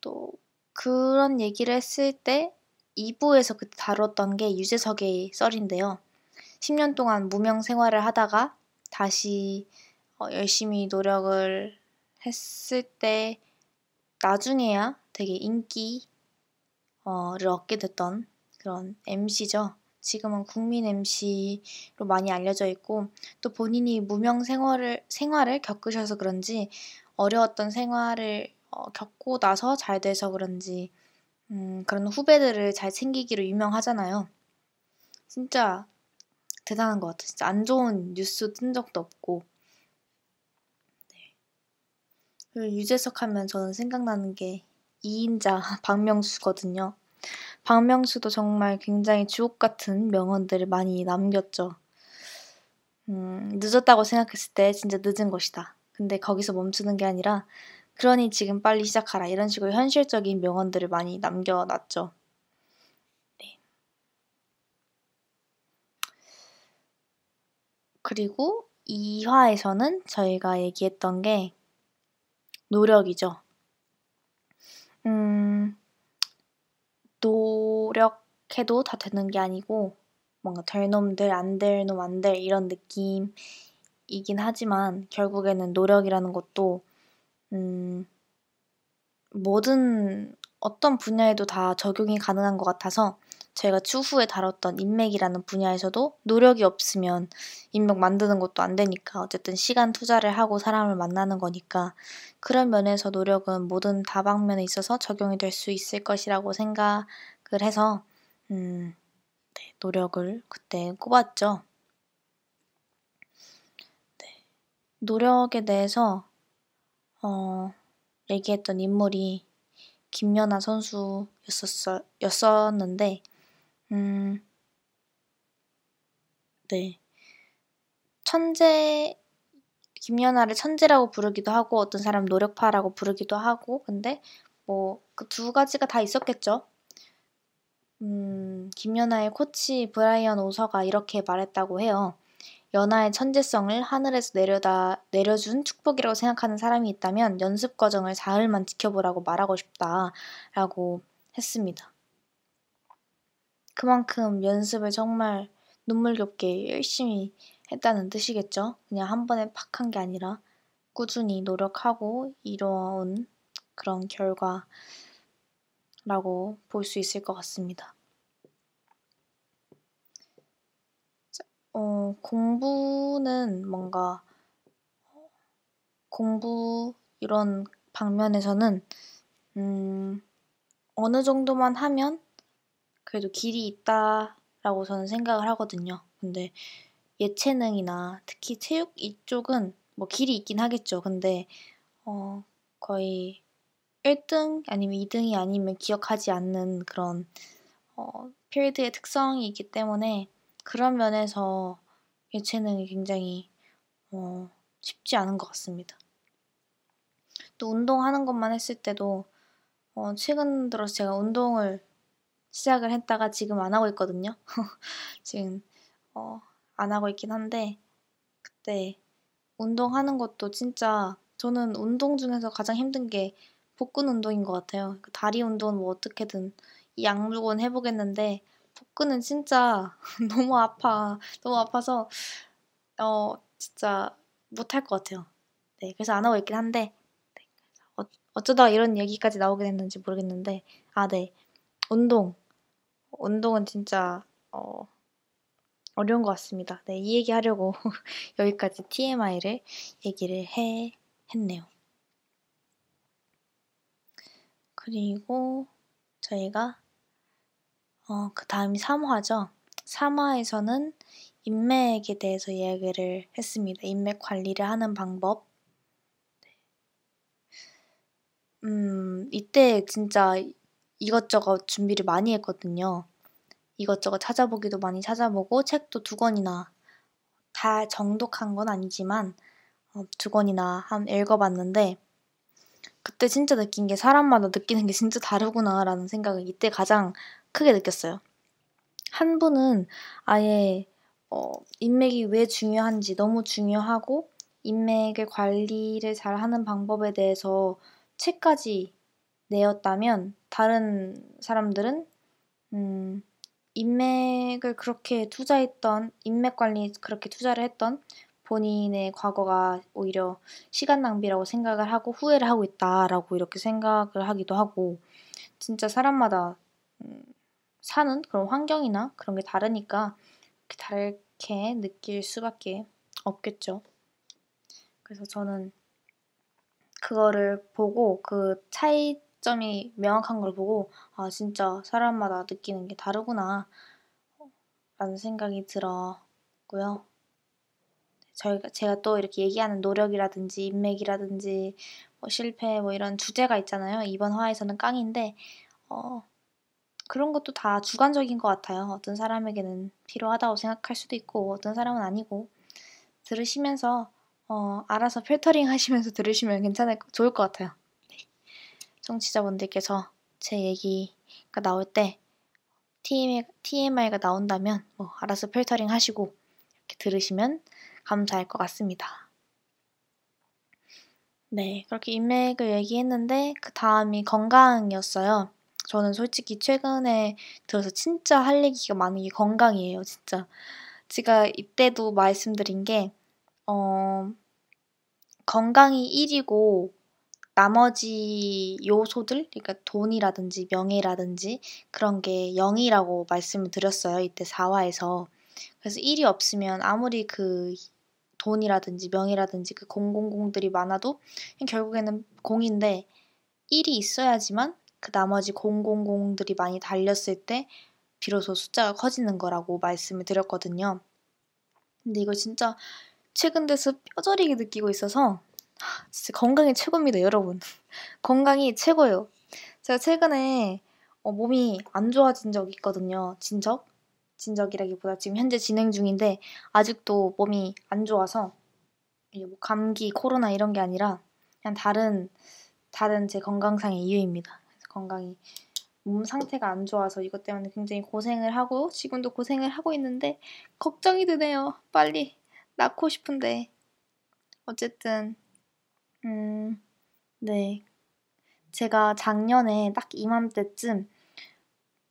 또 그런 얘기를 했을 때 2부에서 그때 다뤘던 게 유재석의 썰인데요. 10년 동안 무명 생활을 하다가 다시 어, 열심히 노력을 했을 때 나중에야 되게 인기를 얻게 됐던 그런 MC죠. 지금은 국민 MC로 많이 알려져 있고 또 본인이 무명 생활을 생활을 겪으셔서 그런지 어려웠던 생활을 어, 겪고 나서 잘 돼서 그런지 음, 그런 후배들을 잘 챙기기로 유명하잖아요. 진짜 대단한 것 같아요. 진짜 안 좋은 뉴스 뜬 적도 없고. 네. 그리고 유재석 하면 저는 생각나는 게 2인자 박명수거든요. 박명수도 정말 굉장히 주옥 같은 명언들을 많이 남겼죠. 음, 늦었다고 생각했을 때 진짜 늦은 것이다. 근데 거기서 멈추는 게 아니라 그러니 지금 빨리 시작하라. 이런 식으로 현실적인 명언들을 많이 남겨놨죠. 네. 그리고 2화에서는 저희가 얘기했던 게 노력이죠. 음, 노력해도 다 되는 게 아니고 뭔가 될 놈들, 안 될 놈, 안 될 이런 느낌이긴 하지만 결국에는 노력이라는 것도 음, 모든 어떤 분야에도 다 적용이 가능한 것 같아서 제가 추후에 다뤘던 인맥이라는 분야에서도 노력이 없으면 인맥 만드는 것도 안 되니까 어쨌든 시간 투자를 하고 사람을 만나는 거니까 그런 면에서 노력은 모든 다방면에 있어서 적용이 될 수 있을 것이라고 생각을 해서 음, 네, 노력을 그때 꼽았죠. 네, 노력에 대해서 어, 얘기했던 인물이 김연아 선수였었어, 였었는데, 음, 네. 천재, 김연아를 천재라고 부르기도 하고, 어떤 사람 노력파라고 부르기도 하고, 근데 뭐, 그 두 가지가 다 있었겠죠. 음, 김연아의 코치 브라이언 오서가 이렇게 말했다고 해요. 연하의 천재성을 하늘에서 내려다 내려준 축복이라고 생각하는 사람이 있다면 연습 과정을 사흘만 지켜보라고 말하고 싶다라고 했습니다. 그만큼 연습을 정말 눈물겹게 열심히 했다는 뜻이겠죠. 그냥 한 번에 팍 한 게 아니라 꾸준히 노력하고 이뤄온 그런 결과로 라고 볼 수 있을 것 같습니다. 어, 공부는 뭔가 공부 이런 방면에서는 음, 어느 정도만 하면 그래도 길이 있다라고 저는 생각을 하거든요. 근데 예체능이나 특히 체육 이쪽은 뭐 길이 있긴 하겠죠. 근데 어, 거의 1등 아니면 2등이 아니면 기억하지 않는 그런 어, 필드의 특성이기 때문에 그런 면에서 예체능이 굉장히 어, 쉽지 않은 것 같습니다. 또 운동하는 것만 했을 때도 어, 최근 들어서 제가 운동을 시작을 했다가 지금 안 하고 있거든요. 지금 어, 안 하고 있긴 한데 그때 운동하는 것도 진짜 저는 운동 중에서 가장 힘든 게 복근 운동인 것 같아요. 그 다리 운동은 뭐 어떻게든 이 양육은 해보겠는데 복근은 진짜 너무 아파. 너무 아파서 어 진짜 못할 것 같아요. 네, 그래서 안 하고 있긴 한데 네, 어, 어쩌다 이런 얘기까지 나오게 됐는지 모르겠는데 아 네, 운동 운동은 진짜 어, 어려운 것 같습니다. 네, 이 얘기 하려고 여기까지 TMI를 얘기를 해 했네요. 그리고 저희가 어, 그 다음이 3화죠. 3화에서는 인맥에 대해서 이야기를 했습니다. 인맥 관리를 하는 방법. 네. 음, 이때 진짜 이것저것 준비를 많이 했거든요. 이것저것 찾아보기도 많이 찾아보고 책도 두 권이나 다 정독한 건 아니지만 어, 두 권이나 한 읽어봤는데 그때 진짜 느낀 게 사람마다 느끼는 게 진짜 다르구나라는 생각을 이때 가장 크게 느꼈어요. 한 분은 아예 어, 인맥이 왜 중요한지 너무 중요하고 인맥의 관리를 잘 하는 방법에 대해서 책까지 내었다면 다른 사람들은 음, 인맥을 그렇게 투자했던 인맥 관리 그렇게 투자를 했던 본인의 과거가 오히려 시간 낭비라고 생각을 하고 후회를 하고 있다라고 이렇게 생각을 하기도 하고 진짜 사람마다 음, 사는 그런 환경이나 그런 게 다르니까 다르게 느낄 수밖에 없겠죠. 그래서 저는 그거를 보고 그 차이점이 명확한 걸 보고 아 진짜 사람마다 느끼는 게 다르구나 라는 생각이 들었고요. 저희가 제가 또 이렇게 얘기하는 노력이라든지 인맥이라든지 뭐 실패 뭐 이런 주제가 있잖아요. 이번 화에서는 깡인데 어, 그런 것도 다 주관적인 것 같아요. 어떤 사람에게는 필요하다고 생각할 수도 있고 어떤 사람은 아니고 들으시면서 어, 알아서 필터링 하시면서 들으시면 괜찮을 좋을 것 같아요. 네. 청취자분들께서 제 얘기가 나올 때 TMI, 가 나온다면 뭐 알아서 필터링 하시고 이렇게 들으시면 감사할 것 같습니다. 네, 그렇게 인맥을 얘기했는데 그 다음이 건강이었어요. 저는 솔직히 최근에 들어서 진짜 할 얘기가 많은 게 건강이에요, 진짜. 제가 이때도 말씀드린 게, 어, 건강이 1이고, 나머지 요소들, 그러니까 돈이라든지 명예라든지 그런 게 0이라고 말씀을 드렸어요. 이때 4화에서. 그래서 1이 없으면 아무리 그 돈이라든지 명예라든지 그 공공공들이 많아도 결국에는 공인데 1이 있어야지만 그 나머지 공공공들이 많이 달렸을 때 비로소 숫자가 커지는 거라고 말씀을 드렸거든요. 근데 이거 진짜 최근 돼서 뼈저리게 느끼고 있어서 진짜 건강이 최고입니다, 여러분. 건강이 최고예요. 제가 최근에 어, 몸이 안 좋아진 적이 있거든요. 진적? 진적이라기보다 지금 현재 진행 중인데 아직도 몸이 안 좋아서 뭐 감기, 코로나 이런 게 아니라 그냥 다른 다른 제 건강상의 이유입니다. 건강이 몸 상태가 안 좋아서 이것 때문에 굉장히 고생을 하고 지금도 고생을 하고 있는데 걱정이 드네요. 빨리 낳고 싶은데 어쨌든 음 네. 제가 작년에 딱 이맘때쯤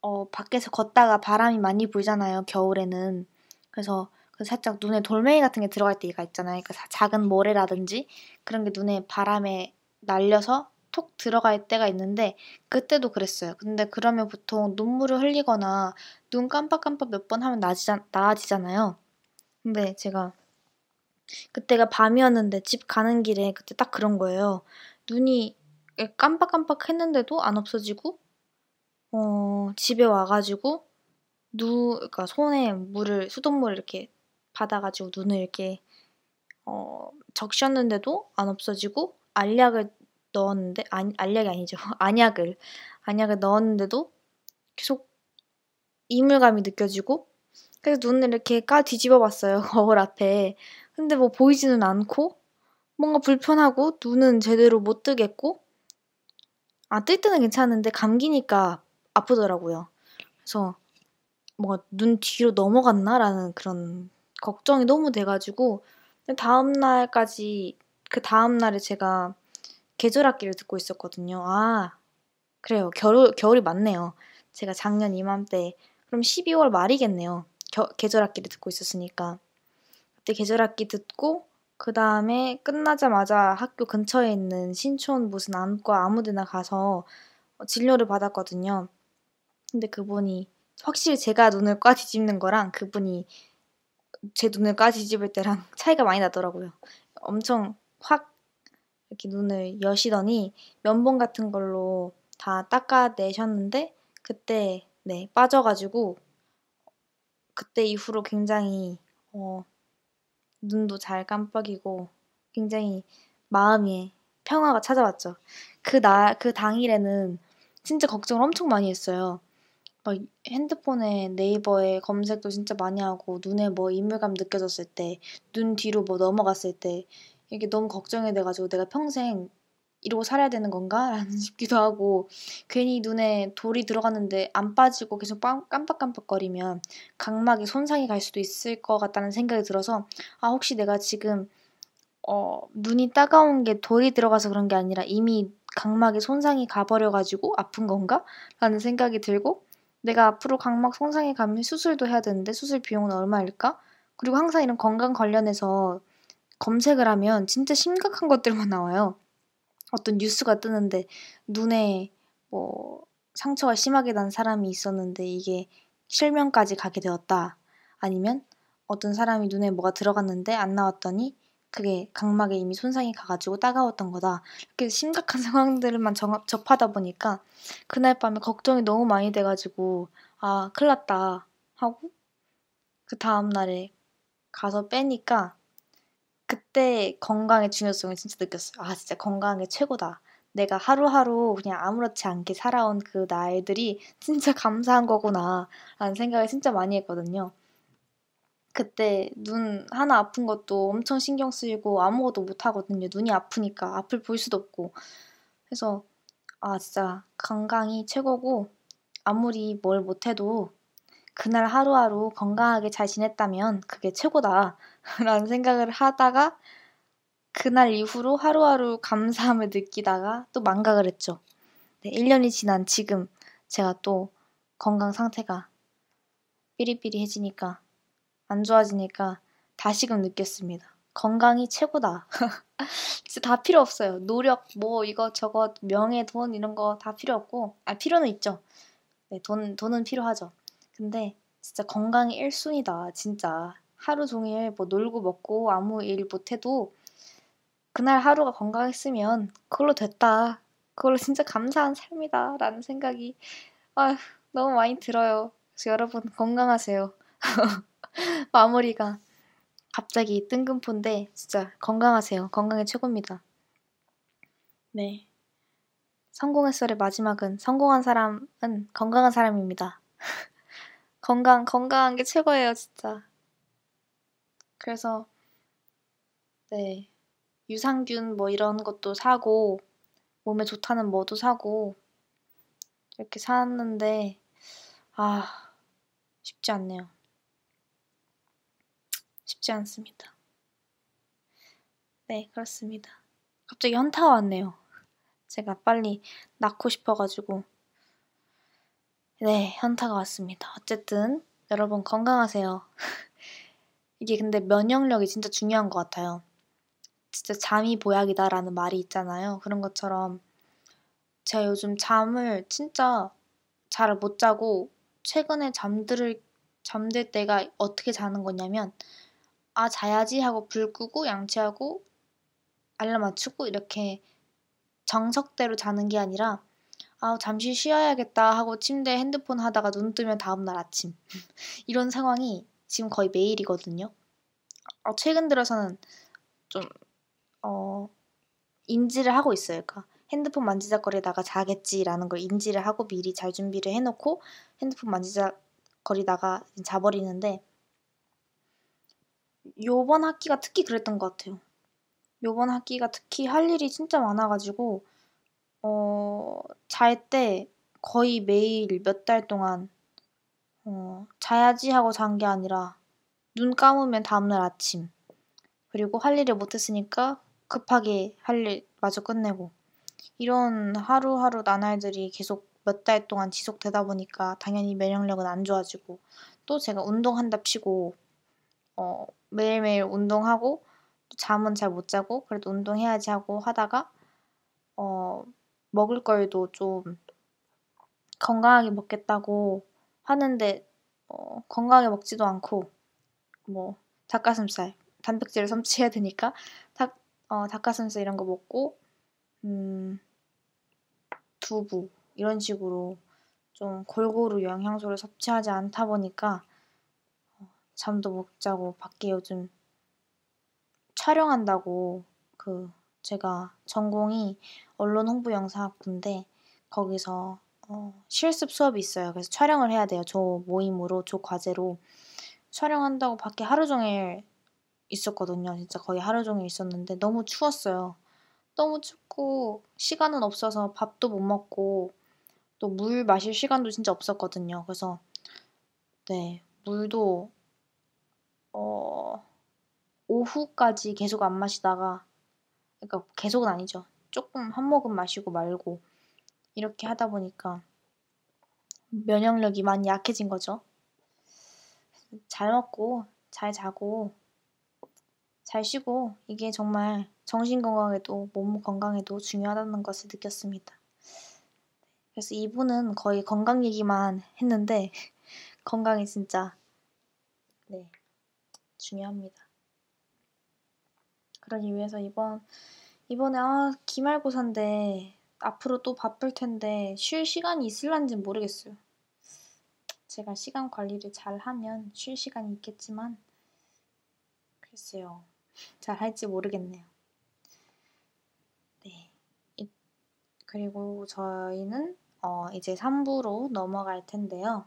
어, 밖에서 걷다가 바람이 많이 불잖아요, 겨울에는. 그래서 그 살짝 눈에 돌멩이 같은 게 들어갈 때가 있잖아요. 그러니까 작은 모래라든지 그런 게 눈에 바람에 날려서 톡 들어갈 때가 있는데 그때도 그랬어요. 근데 그러면 보통 눈물을 흘리거나 눈 깜빡깜빡 몇 번 하면 나아지자, 나아지잖아요. 근데 제가 그때가 밤이었는데 집 가는 길에 그때 딱 그런 거예요. 눈이 깜빡깜빡 했는데도 안 없어지고 어, 집에 와가지고 누, 그러니까 손에 물을 수돗물을 이렇게 받아가지고 눈을 이렇게 어, 적셨는데도 안 없어지고 알약을 넣었는데 아, 알약이 아니죠. 안약을 안약을 넣었는데도 계속 이물감이 느껴지고 그래서 눈을 이렇게 까 뒤집어 봤어요 거울 앞에. 근데 뭐 보이지는 않고 뭔가 불편하고 눈은 제대로 못 뜨겠고 아 뜰 때는 괜찮은데 감기니까 아프더라고요. 그래서 뭔가 눈 뒤로 넘어갔나라는 그런 걱정이 너무 돼가지고 다음 날까지 그 다음 날에 제가 계절 학기를 듣고 있었거든요. 아 그래요. 겨울 겨울이 맞네요. 제가 작년 이맘때 그럼 12월 말이겠네요. 겨, 계절 학기를 듣고 있었으니까 그때 계절 학기 듣고 그 다음에 끝나자마자 학교 근처에 있는 신촌 무슨 안과 아무 데나 가서 진료를 받았거든요. 근데 그분이 확실히 제가 눈을 꽉 뒤집는 거랑 그분이 제 눈을 까 뒤집을 때랑 차이가 많이 나더라고요. 엄청 확 이렇게 눈을 여시더니 면봉 같은 걸로 다 닦아내셨는데 그때 네 빠져가지고 그때 이후로 굉장히 어, 눈도 잘 깜빡이고 굉장히 마음에 평화가 찾아왔죠. 그 나, 그 당일에는 진짜 걱정을 엄청 많이 했어요. 막 핸드폰에 네이버에 검색도 진짜 많이 하고 눈에 뭐 이물감 느껴졌을 때, 눈 뒤로 뭐 넘어갔을 때 이게 너무 걱정이 돼 가지고 '내가 평생 이러고 살아야 되는 건가?' 라는 싶기도 하고 괜히 눈에 돌이 들어갔는데 안 빠지고 계속 빵 깜빡깜빡거리면 각막에 손상이 갈 수도 있을 것 같다는 생각이 들어서 '아 혹시 내가 지금 어 눈이 따가운 게 돌이 들어가서 그런 게 아니라 이미 각막에 손상이 가 버려 가지고 아픈 건가?' 라는 생각이 들고 내가 앞으로 각막 손상이 가면 수술도 해야 되는데 수술 비용은 얼마일까? 그리고 항상 이런 건강 관련해서 검색을 하면 진짜 심각한 것들만 나와요. 어떤 뉴스가 뜨는데 눈에 뭐 상처가 심하게 난 사람이 있었는데 이게 실명까지 가게 되었다. 아니면 어떤 사람이 눈에 뭐가 들어갔는데 안 나왔더니 그게 각막에 이미 손상이 가가지고 따가웠던 거다. 이렇게 심각한 상황들만 정, 접하다 보니까 그날 밤에 걱정이 너무 많이 돼가지고 아 큰일 났다 하고 그 다음날에 가서 빼니까 그때 건강의 중요성을 진짜 느꼈어요. 아 진짜 건강이 최고다. 내가 하루하루 그냥 아무렇지 않게 살아온 그 날들이 진짜 감사한 거구나 라는 생각을 진짜 많이 했거든요. 그때 눈 하나 아픈 것도 엄청 신경 쓰이고 아무것도 못 하거든요. 눈이 아프니까 앞을 볼 수도 없고. 그래서 아 진짜 건강이 최고고 아무리 뭘 못해도 그날 하루하루 건강하게 잘 지냈다면 그게 최고다 라는 생각을 하다가 그날 이후로 하루하루 감사함을 느끼다가 또 망각을 했죠. 네, 1년이 지난 지금 제가 또 건강 상태가 삐리삐리해지니까 안 좋아지니까 다시금 느꼈습니다. 건강이 최고다. 진짜 다 필요 없어요. 노력, 뭐 이거 저거 명예, 돈 이런 거 다 필요 없고 아 필요는 있죠. 네, 돈 돈은 필요하죠. 근데 진짜 건강이 1순위다. 진짜 하루 종일 뭐 놀고 먹고 아무 일 못해도 그날 하루가 건강했으면 그걸로 됐다. 그걸로 진짜 감사한 삶이다. 라는 생각이 아 너무 많이 들어요. 그래서 여러분 건강하세요. 마무리가 갑자기 뜬금포인데 진짜 건강하세요. 건강이 최고입니다. 네. 성공의 썰의 마지막은 성공한 사람은 건강한 사람입니다. 건강, 건강한 게 최고예요, 진짜. 그래서, 네. 유산균 뭐 이런 것도 사고, 몸에 좋다는 뭐도 사고, 이렇게 샀는데, 아, 쉽지 않네요. 쉽지 않습니다. 네, 그렇습니다. 갑자기 현타가 왔네요. 제가 빨리 낳고 싶어가지고. 네, 현타가 왔습니다. 어쨌든, 여러분 건강하세요. 이게 근데 면역력이 진짜 중요한 것 같아요. 진짜 잠이 보약이다라는 말이 있잖아요. 그런 것처럼 제가 요즘 잠을 진짜 잘 못 자고 최근에 잠들을 잠들 때가 어떻게 자는 거냐면 아 자야지 하고 불 끄고 양치하고 알람 맞추고 이렇게 정석대로 자는 게 아니라 아 잠시 쉬어야겠다 하고 침대에 핸드폰 하다가 눈 뜨면 다음날 아침 이런 상황이 지금 거의 매일이거든요. 어, 최근 들어서는 좀 어, 인지를 하고 있어요. 그러니까 핸드폰 만지작거리다가 자겠지라는 걸 인지를 하고 미리 잘 준비를 해놓고 핸드폰 만지작거리다가 자버리는데 요번 학기가 특히 그랬던 것 같아요. 요번 학기가 특히 할 일이 진짜 많아가지고 어, 잘 때 거의 매일 몇 달 동안 어, 자야지 하고 잔 게 아니라 눈 감으면 다음날 아침. 그리고 할 일을 못했으니까 급하게 할 일 마저 끝내고. 이런 하루하루 나날들이 계속 몇 달 동안 지속되다 보니까 당연히 면역력은 안 좋아지고 또 제가 운동한다 치고 어, 매일매일 운동하고 잠은 잘 못 자고 그래도 운동해야지 하고 하다가 어, 먹을 걸도 좀 건강하게 먹겠다고 하는데 어, 건강하게 먹지도 않고 뭐 닭가슴살 단백질을 섭취해야 되니까 닭 어, 닭가슴살 이런 거 먹고 음, 두부 이런 식으로 좀 골고루 영양소를 섭취하지 않다 보니까 어, 잠도 못 자고 밖에 요즘 촬영한다고 그 제가 전공이 언론 홍보 영상학부인데 거기서 어, 실습 수업이 있어요. 그래서 촬영을 해야 돼요. 저 모임으로, 저 과제로. 촬영한다고 밖에 하루 종일 있었거든요. 진짜 거의 하루 종일 있었는데 너무 추웠어요. 너무 춥고 시간은 없어서 밥도 못 먹고 또 물 마실 시간도 진짜 없었거든요. 그래서 네, 물도 어 오후까지 계속 안 마시다가 그러니까 계속은 아니죠. 조금 한 모금 마시고 말고 이렇게 하다 보니까 면역력이 많이 약해진 거죠. 잘 먹고 잘 자고 잘 쉬고 이게 정말 정신 건강에도 몸 건강에도 중요하다는 것을 느꼈습니다. 그래서 이분은 거의 건강 얘기만 했는데 건강이 진짜 네 중요합니다. 그러기 위해서 이번 이번에 아 기말고사인데 앞으로 또 바쁠 텐데 쉴 시간이 있을란지 모르겠어요. 제가 시간 관리를 잘 하면 쉴 시간이 있겠지만 글쎄요. 잘 할지 모르겠네요. 네. 그리고 저희는 어, 이제 3부로 넘어갈 텐데요.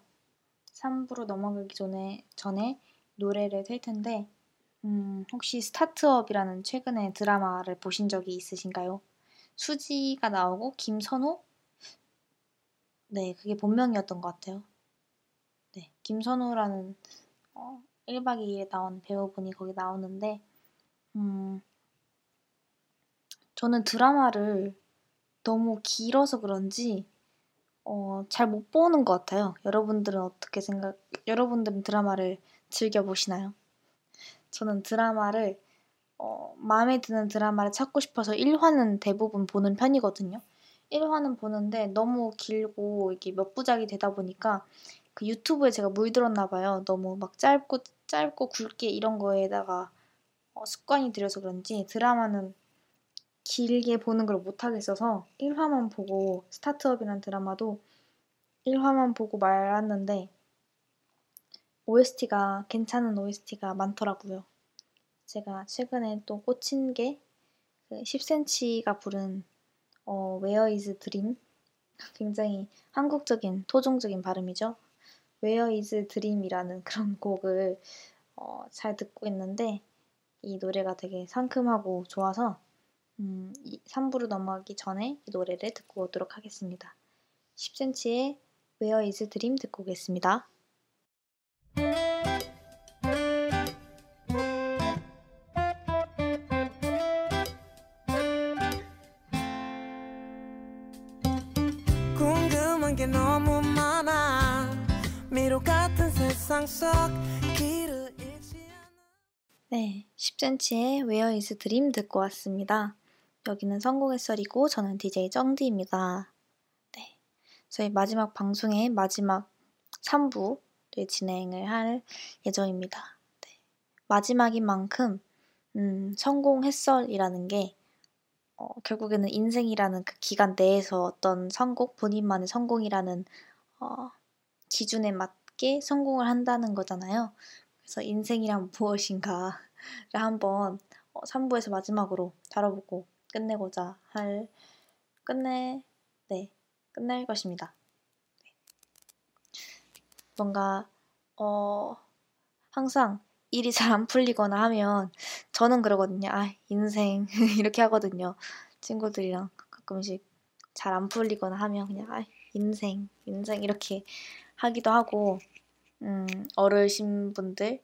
3부로 넘어가기 전에 전에 노래를 틀 텐데 음, 혹시 스타트업이라는 최근에 드라마를 보신 적이 있으신가요? 수지가 나오고 김선호? 네, 그게 본명이었던 것 같아요. 네, 김선호라는 어, 1박 2일에 나온 배우분이 거기 나오는데 음, 저는 드라마를 너무 길어서 그런지 어, 잘 못 보는 것 같아요. 여러분들은 어떻게 생각, 여러분들은 드라마를 즐겨 보시나요? 저는 드라마를 어, 마음에 드는 드라마를 찾고 싶어서 1화는 대부분 보는 편이거든요. 1화는 보는데 너무 길고 이게 몇 부작이 되다 보니까 그 유튜브에 제가 물들었나 봐요. 너무 막 짧고 짧고 굵게 이런 거에다가 어, 습관이 들여서 그런지 드라마는 길게 보는 걸 못하겠어서 1화만 보고 스타트업이란 드라마도 1화만 보고 말았는데 OST가 괜찮은 OST가 많더라고요. 제가 최근에 또 꽂힌 게 10cm가 그 부른 어, Where is Dream? 굉장히 한국적인 토종적인 발음이죠. Where is Dream이라는 그런 곡을 어, 잘 듣고 있는데 이 노래가 되게 상큼하고 좋아서 음, 3부로 넘어가기 전에 이 노래를 듣고 오도록 하겠습니다. 10cm의 Where is Dream 듣고 오겠습니다. 미로 같은 세상 속 길을 잃지 않아 네, 10cm의 Where is Dream 듣고 왔습니다. 여기는 성공의 썰이고 저는 DJ 정디입니다. 저희 마지막 방송의 마지막 3부를 진행을 할 예정입니다. 네. 마지막인 만큼 음, 성공했어이라는 게 어, 결국에는 인생이라는 그 기간 내에서 어떤 성공, 본인만의 성공이라는 어, 기준에 맞 게 성공을 한다는 거잖아요. 그래서 인생이란 무엇인가를 한번 어, 3부에서 마지막으로 다뤄보고 끝내고자 할 끝내 네 끝낼 것입니다. 네. 뭔가 어 항상 일이 잘 안 풀리거나 하면 저는 그러거든요. 아 인생 이렇게 하거든요. 친구들이랑 가끔씩 잘 안 풀리거나 하면 그냥 아 인생 인생 이렇게 하기도 하고 음, 어르신 분들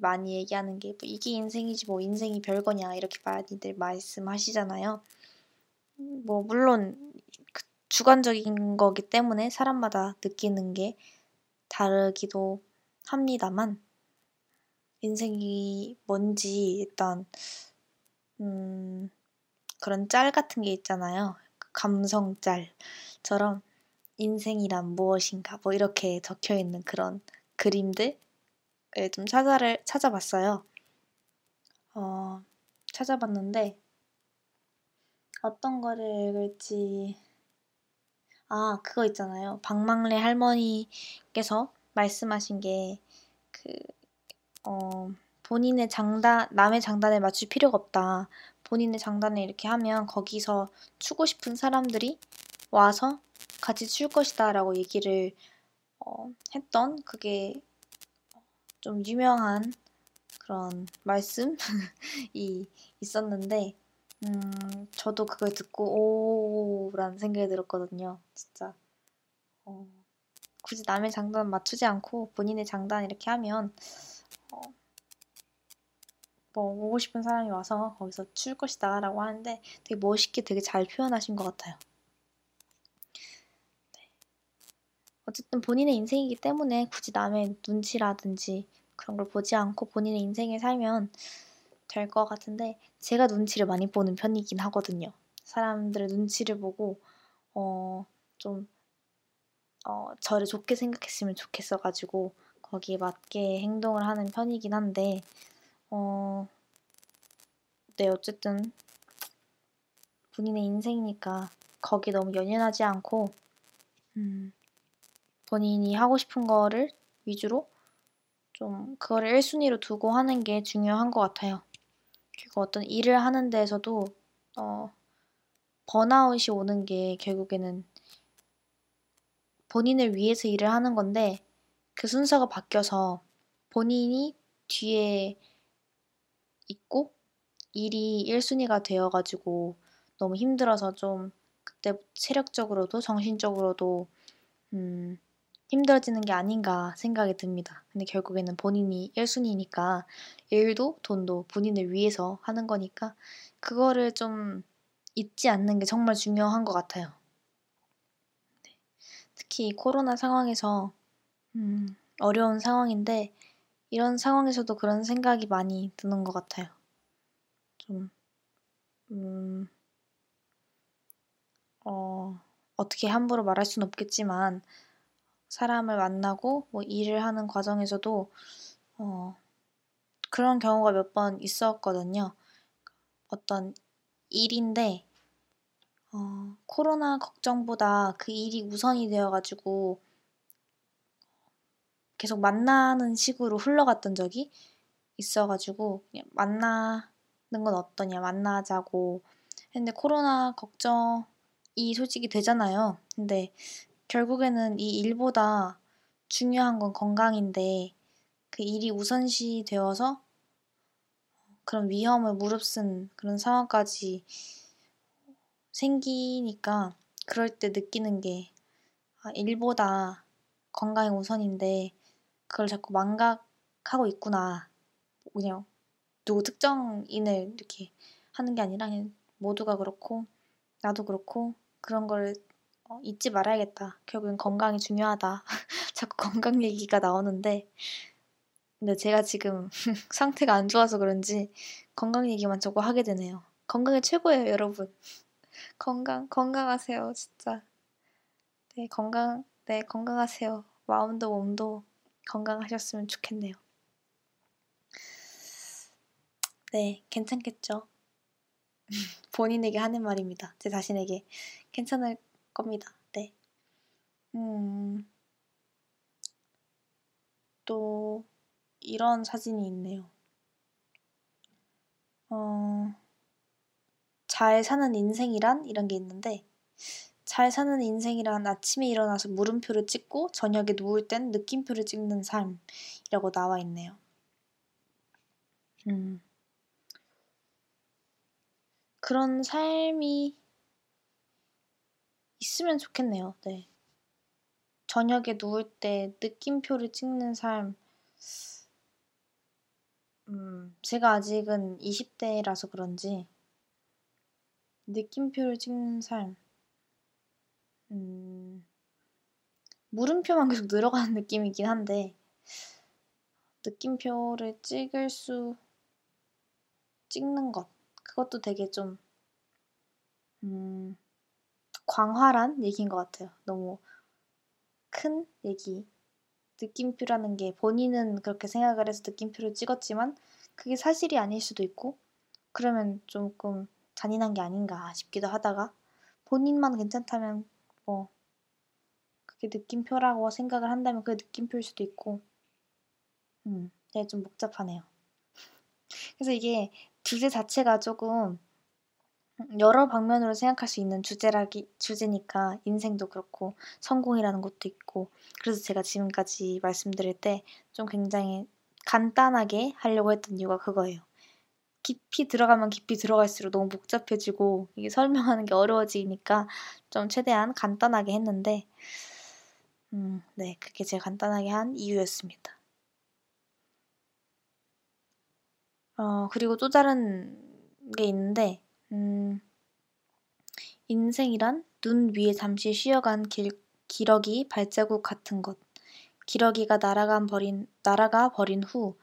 많이 얘기하는 게 뭐 이게 인생이지 뭐 인생이 별거냐 이렇게 많이들 말씀하시잖아요. 뭐 물론 그 주관적인 거기 때문에 사람마다 느끼는 게 다르기도 합니다만 인생이 뭔지 일단 음 그런 짤 같은 게 있잖아요. 그 감성 짤처럼 인생이란 무엇인가 뭐 이렇게 적혀 있는 그런 그림들 좀 찾아를 찾아봤어요. 어, 찾아봤는데 어떤 거를 읽을지 아 그거 있잖아요. 박망래 할머니께서 말씀하신 게 그 어, 본인의 장단 남의 장단에 맞출 필요가 없다. 본인의 장단을 이렇게 하면 거기서 추고 싶은 사람들이 와서 같이 출 것이다 라고 얘기를 어, 했던 그게 좀 유명한 그런 말씀이 있었는데 음, 저도 그걸 듣고 오라는 생각이 들었거든요. 진짜 어, 굳이 남의 장단 맞추지 않고 본인의 장단 이렇게 하면 어, 뭐 오고 싶은 사람이 와서 거기서 출 것이다 라고 하는데 되게 멋있게 되게 잘 표현하신 것 같아요. 어쨌든 본인의 인생이기 때문에 굳이 남의 눈치라든지 그런 걸 보지 않고 본인의 인생을 살면 될 것 같은데 제가 눈치를 많이 보는 편이긴 하거든요. 사람들의 눈치를 보고 어, 좀 어, 저를 좋게 생각했으면 좋겠어가지고 거기에 맞게 행동을 하는 편이긴 한데 어, 네 어쨌든 본인의 인생이니까 거기에 너무 연연하지 않고 음, 본인이 하고 싶은 거를 위주로 좀 그거를 1순위로 두고 하는 게 중요한 것 같아요. 그리고 어떤 일을 하는 데에서도 어, 번아웃이 오는 게 결국에는 본인을 위해서 일을 하는 건데 그 순서가 바뀌어서 본인이 뒤에 있고 일이 1순위가 되어가지고 너무 힘들어서 좀 그때 체력적으로도 정신적으로도 음, 힘들어지는 게 아닌가 생각이 듭니다. 근데 결국에는 본인이 1순위니까 일도 돈도 본인을 위해서 하는 거니까 그거를 좀 잊지 않는 게 정말 중요한 것 같아요. 네. 특히 코로나 상황에서 음, 어려운 상황인데 이런 상황에서도 그런 생각이 많이 드는 것 같아요. 좀 음, 어, 어떻게 함부로 말할 수는 없겠지만 사람을 만나고 뭐 일을 하는 과정에서도 어, 그런 경우가 몇 번 있었거든요. 어떤 일인데 어, 코로나 걱정보다 그 일이 우선이 되어가지고 계속 만나는 식으로 흘러갔던 적이 있어가지고 만나는 건 어떠냐 만나자고 했는데 코로나 걱정이 솔직히 되잖아요. 근데 결국에는 이 일보다 중요한 건 건강인데 그 일이 우선시 되어서 그런 위험을 무릅쓴 그런 상황까지 생기니까 그럴 때 느끼는 게 아, 일보다 건강이 우선인데 그걸 자꾸 망각하고 있구나. 그냥 누구 특정인을 이렇게 하는 게 아니라 모두가 그렇고 나도 그렇고 그런 걸 어, 잊지 말아야겠다. 결국엔 건강이 중요하다. 자꾸 건강 얘기가 나오는데, 근데 제가 지금 상태가 안 좋아서 그런지 건강 얘기만 자꾸 하게 되네요. 건강이 최고예요, 여러분. 건강, 건강하세요, 진짜. 네, 건강, 네, 건강하세요. 마음도 몸도 건강하셨으면 좋겠네요. 네, 괜찮겠죠? 본인에게 하는 말입니다. 제 자신에게 괜찮을 겁니다. 네. 음, 또 이런 사진이 있네요. 어, 잘 사는 인생이란 이런 게 있는데 잘 사는 인생이란 아침에 일어나서 물음표를 찍고 저녁에 누울 땐 느낌표를 찍는 삶이라고 나와 있네요. 음. 그런 삶이 있으면 좋겠네요. 네. 저녁에 누울 때 느낌표를 찍는 삶. 음, 제가 아직은 20대라서 그런지 느낌표를 찍는 삶. 음, 물음표만 계속 늘어가는 느낌이긴 한데 느낌표를 찍을 수 찍는 것. 그것도 되게 좀, 음, 광활한 얘기인 것 같아요. 너무 큰 얘기. 느낌표라는 게 본인은 그렇게 생각을 해서 느낌표를 찍었지만 그게 사실이 아닐 수도 있고 그러면 조금 잔인한 게 아닌가 싶기도 하다가 본인만 괜찮다면 뭐 그게 느낌표라고 생각을 한다면 그게 느낌표일 수도 있고 음, 네, 좀 복잡하네요. 그래서 이게 주제 자체가 조금 여러 방면으로 생각할 수 있는 주제라기 주제니까 인생도 그렇고 성공이라는 것도 있고 그래서 제가 지금까지 말씀드릴 때 좀 굉장히 간단하게 하려고 했던 이유가 그거예요. 깊이 들어가면 깊이 들어갈수록 너무 복잡해지고 이게 설명하는 게 어려워지니까 좀 최대한 간단하게 했는데 음, 네, 그게 제가 간단하게 한 이유였습니다. 어, 그리고 또 다른 게 있는데, 음, 인생이란 눈 위에 잠시 쉬어간 길, 기러기 발자국 같은 것. 기러기가 날아간 버린, 날아가 버린 후,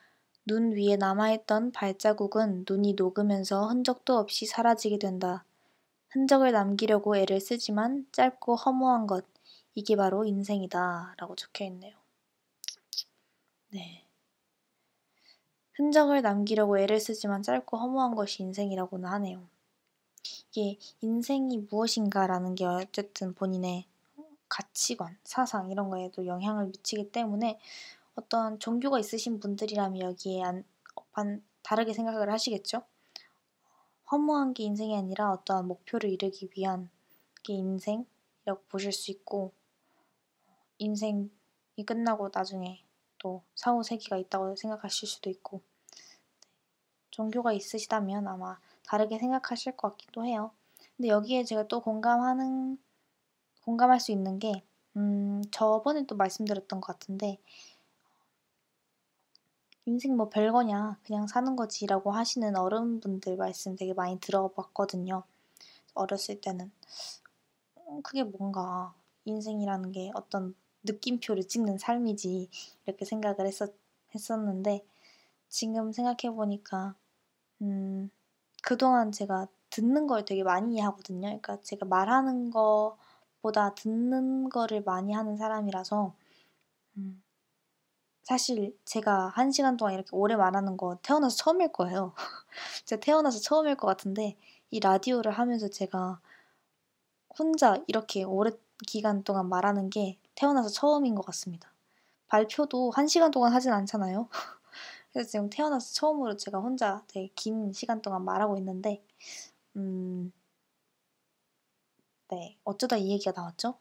눈 위에 남아있던 발자국은 눈이 녹으면서 흔적도 없이 사라지게 된다. 흔적을 남기려고 애를 쓰지만 짧고 허무한 것. 이게 바로 인생이다. 라고 적혀 있네요. 네. 흔적을 남기려고 애를 쓰지만 짧고 허무한 것이 인생이라고는 하네요. 이게 인생이 무엇인가라는 게 어쨌든 본인의 가치관, 사상 이런 거에도 영향을 미치기 때문에 어떤 종교가 있으신 분들이라면 여기에 안, 반, 다르게 생각을 하시겠죠? 허무한 게 인생이 아니라 어떠한 목표를 이루기 위한 게 인생이라고 보실 수 있고 인생이 끝나고 나중에 또 사후 세계가 있다고 생각하실 수도 있고 종교가 있으시다면 아마 다르게 생각하실 것 같기도 해요. 근데 여기에 제가 또 공감하는 공감할 수 있는 게 음, 저번에 또 말씀드렸던 것 같은데 인생 뭐 별거냐 그냥 사는 거지라고 하시는 어른분들 말씀 되게 많이 들어봤거든요. 어렸을 때는 음, 그게 뭔가 인생이라는 게 어떤 느낌표를 찍는 삶이지 이렇게 생각을 했었, 했었는데 지금 생각해 보니까 음, 그동안 제가 듣는 걸 되게 많이 하거든요. 그러니까 제가 말하는 거보다 듣는 거를 많이 하는 사람이라서 음, 사실 제가 한 시간 동안 이렇게 오래 말하는 거 태어나서 처음일 거예요. 제가 태어나서 처음일 것 같은데 이 라디오를 하면서 제가 혼자 이렇게 오래 기간 동안 말하는 게 태어나서 처음인 것 같습니다. 발표도 한 시간 동안 하진 않잖아요. 그래서 지금 태어나서 처음으로 제가 혼자 되게 긴 시간 동안 말하고 있는데, 음, 네, 어쩌다 이 얘기가 나왔죠?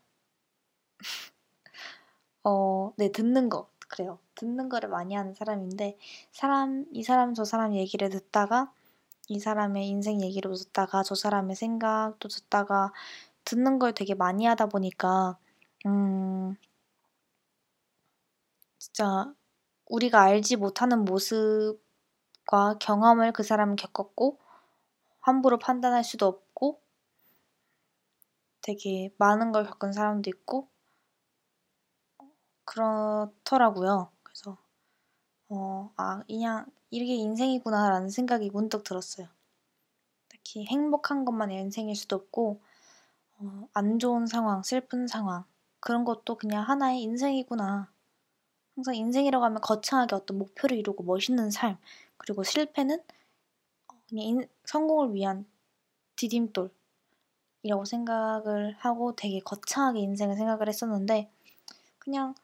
어, 네, 듣는 거. 그래요. 듣는 거를 많이 하는 사람인데, 사람, 이 사람, 저 사람 얘기를 듣다가, 이 사람의 인생 얘기를 듣다가, 저 사람의 생각도 듣다가, 듣는 걸 되게 많이 하다 보니까, 음, 진짜 우리가 알지 못하는 모습과 경험을 그 사람은 겪었고 함부로 판단할 수도 없고 되게 많은 걸 겪은 사람도 있고 그렇더라고요. 그래서 어, 아, 그냥 이게 인생이구나라는 생각이 문득 들었어요. 특히 행복한 것만 인생일 수도 없고 어, 안 좋은 상황, 슬픈 상황 그런 것도 그냥 하나의 인생이구나. 항상 인생이라고 하면 거창하게 어떤 목표를 이루고 멋있는 삶, 그리고 실패는 그냥 인, 성공을 위한 디딤돌이라고 생각을 하고 되게 거창하게 인생을 생각을 했었는데, 그냥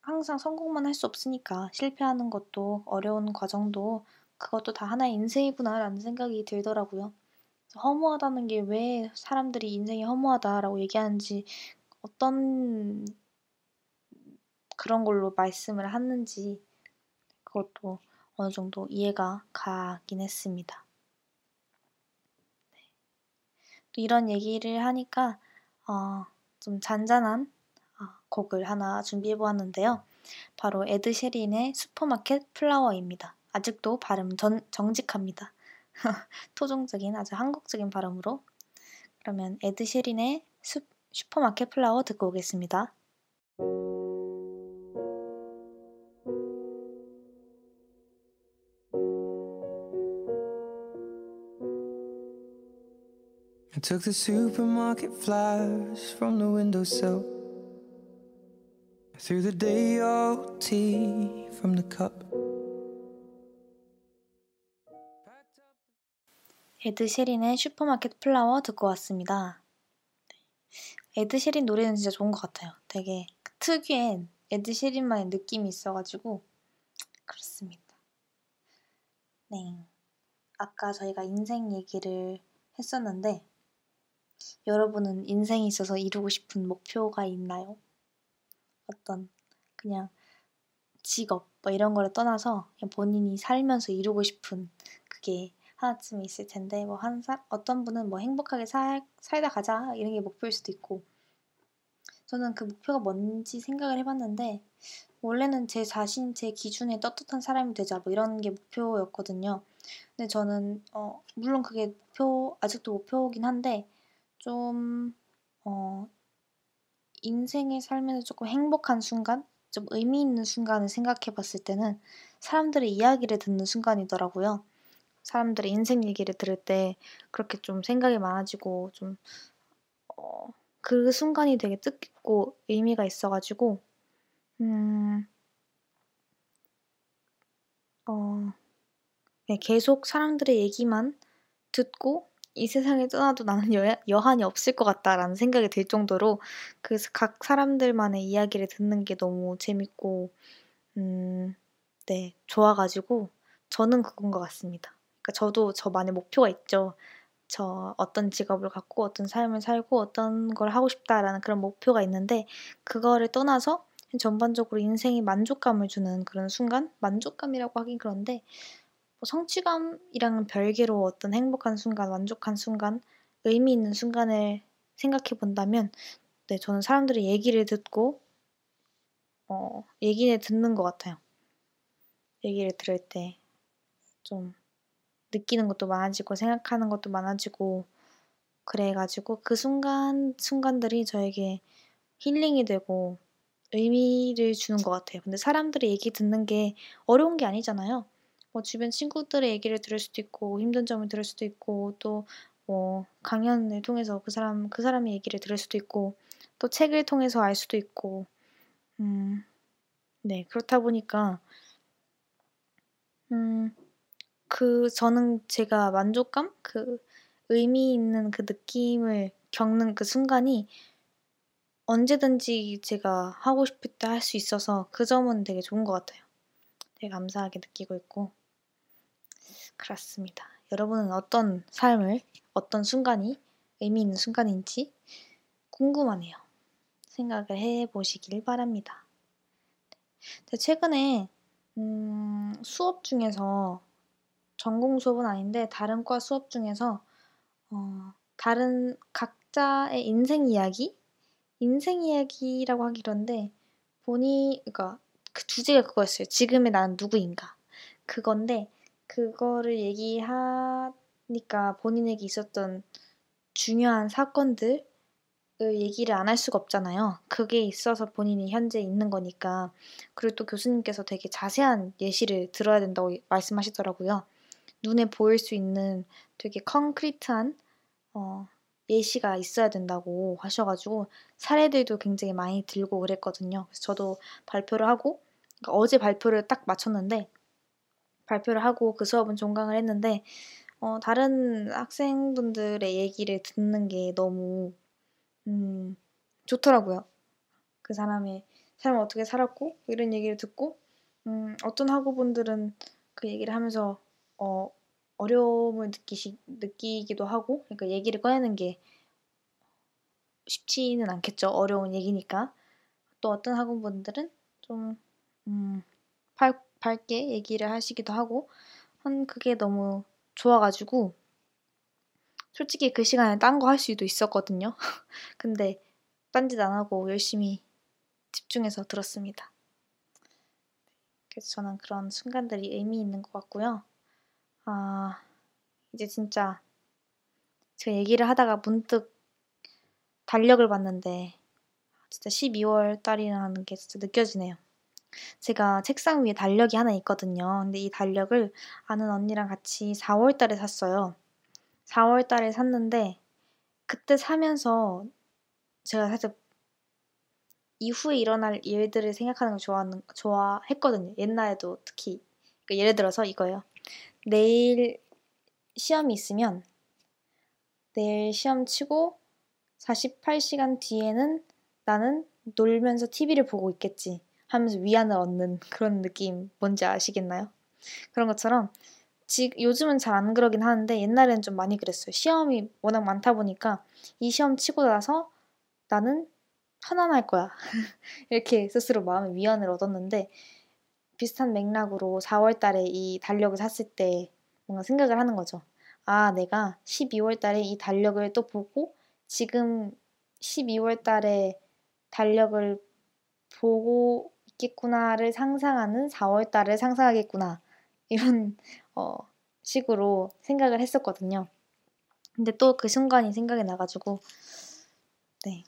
항상 성공만 할 수 없으니까 실패하는 것도 어려운 과정도 그것도 다 하나의 인생이구나라는 생각이 들더라고요. 허무하다는 게 왜 사람들이 인생이 허무하다라고 얘기하는지 어떤 그런 걸로 말씀을 하는지 그것도 어느 정도 이해가 가긴 했습니다. 네. 또 이런 얘기를 하니까 어, 좀 잔잔한 어, 곡을 하나 준비해 보았는데요. 바로 에드 셰린의 Supermarket Flower입니다. 아직도 발음 전, 정직합니다. 토종적인 아주 한국적인 발음으로 그러면 에드 셰린의 슈, 슈퍼마켓 플라워 듣고 오겠습니다. Took the supermarket flowers from the windowsill. Threw the day old tea from the cup. 에드 셰린의 Supermarket Flower 듣고 왔습니다. 에드 셰린 노래는 진짜 좋은 것 같아요. 되게 특유의 에드 셰린만의 느낌이 있어가지고 그렇습니다. 네. 아까 저희가 인생 얘기를 했었는데 여러분은 인생에 있어서 이루고 싶은 목표가 있나요? 어떤 그냥 직업 뭐 이런 거를 떠나서 본인이 살면서 이루고 싶은 그게 하나쯤 있을 텐데 뭐 한 사, 어떤 분은 뭐 행복하게 살, 살다 가자 이런 게 목표일 수도 있고 저는 그 목표가 뭔지 생각을 해봤는데 원래는 제 자신 제 기준에 떳떳한 사람이 되자 뭐 이런 게 목표였거든요. 근데 저는 어 물론 그게 목표 아직도 목표긴 한데 좀 어, 인생의 삶에서 조금 행복한 순간, 좀 의미 있는 순간을 생각해 봤을 때는 사람들의 이야기를 듣는 순간이더라고요. 사람들의 인생 얘기를 들을 때 그렇게 좀 생각이 많아지고 좀, 어, 그 순간이 되게 뜻깊고 의미가 있어가지고, 음, 어, 네, 계속 사람들의 얘기만 듣고 이 세상에 떠나도 나는 여, 여한이 없을 것 같다라는 생각이 들 정도로 그 각 사람들만의 이야기를 듣는 게 너무 재밌고, 음, 네, 좋아가지고 저는 그건 것 같습니다. 그러니까 저도 저만의 목표가 있죠. 저 어떤 직업을 갖고 어떤 삶을 살고 어떤 걸 하고 싶다라는 그런 목표가 있는데 그거를 떠나서 전반적으로 인생에 만족감을 주는 그런 순간 만족감이라고 하긴 그런데 뭐 성취감이랑은 별개로 어떤 행복한 순간, 만족한 순간, 의미 있는 순간을 생각해 본다면, 네, 저는 사람들의 얘기를 듣고, 어, 얘기를 듣는 것 같아요. 얘기를 들을 때, 좀, 느끼는 것도 많아지고, 생각하는 것도 많아지고, 그래가지고, 그 순간, 순간들이 저에게 힐링이 되고, 의미를 주는 것 같아요. 근데 사람들의 얘기 듣는 게 어려운 게 아니잖아요. 뭐 주변 친구들의 얘기를 들을 수도 있고 힘든 점을 들을 수도 있고 또 뭐 강연을 통해서 그 사람 그 사람의 얘기를 들을 수도 있고 또 책을 통해서 알 수도 있고. 음, 네 그렇다 보니까 음, 그 저는 제가 만족감? 그 의미 있는 그 느낌을 겪는 그 순간이 언제든지 제가 하고 싶을 때 할 수 있어서 그 점은 되게 좋은 것 같아요. 되게 감사하게 느끼고 있고 그렇습니다. 여러분은 어떤 삶을, 어떤 순간이 의미 있는 순간인지 궁금하네요. 생각을 해 보시길 바랍니다. 최근에 음, 수업 중에서 전공 수업은 아닌데 다른 과 수업 중에서 어, 다른 각자의 인생 이야기, 인생 이야기라고 하기로는데 본이 그러니까 그 주제가 그거였어요. 지금의 나는 누구인가 그건데 그거를 얘기하니까 본인에게 있었던 중요한 사건들을 얘기를 안 할 수가 없잖아요. 그게 있어서 본인이 현재 있는 거니까. 그리고 또 교수님께서 되게 자세한 예시를 들어야 된다고 말씀하시더라고요. 눈에 보일 수 있는 되게 컨크리트한 어, 예시가 있어야 된다고 하셔가지고 사례들도 굉장히 많이 들고 그랬거든요. 그래서 저도 발표를 하고 그러니까 어제 발표를 딱 마쳤는데 발표를 하고 그 수업은 종강을 했는데 어, 다른 학생분들의 얘기를 듣는 게 너무 음, 좋더라고요. 그 사람의 삶을 어떻게 살았고 이런 얘기를 듣고 음, 어떤 학우분들은 그 얘기를 하면서 어, 어려움을 느끼시, 느끼기도 하고 그러니까 얘기를 꺼내는 게 쉽지는 않겠죠. 어려운 얘기니까. 또 어떤 학우분들은 좀 음, 밝, 밝게 얘기를 하시기도 하고 한 그게 너무 좋아가지고 솔직히 그 시간에 딴 거 할 수도 있었거든요. 근데 딴짓 안 하고 열심히 집중해서 들었습니다. 그래서 저는 그런 순간들이 의미 있는 것 같고요. 아, 이제 진짜 제가 얘기를 하다가 문득 달력을 봤는데 진짜 12월 달이라는 게 진짜 느껴지네요. 제가 책상 위에 달력이 하나 있거든요. 근데 이 달력을 아는 언니랑 같이 4월 달에 샀어요. 4월 달에 샀는데 그때 사면서 제가 살짝 이후에 일어날 일들을 생각하는 걸 좋아하는, 좋아했거든요. 옛날에도 특히. 그러니까 예를 들어서 이거예요. 내일 시험이 있으면 내일 시험 치고 48시간 뒤에는 나는 놀면서 TV를 보고 있겠지. 하면서 위안을 얻는 그런 느낌 뭔지 아시겠나요? 그런 것처럼 지금 요즘은 잘 안 그러긴 하는데 옛날에는 좀 많이 그랬어요. 시험이 워낙 많다 보니까 이 시험 치고 나서 나는 편안할 거야. 이렇게 스스로 마음의 위안을 얻었는데 비슷한 맥락으로 4월 달에 이 달력을 샀을 때 뭔가 생각을 하는 거죠. 아, 내가 12월 달에 이 달력을 또 보고 지금 12월 달에 달력을 보고 있겠구나를 상상하는 4월 달을 상상하겠구나. 이런 어, 식으로 생각을 했었거든요. 근데 또 그 순간이 생각이 나가지고 네.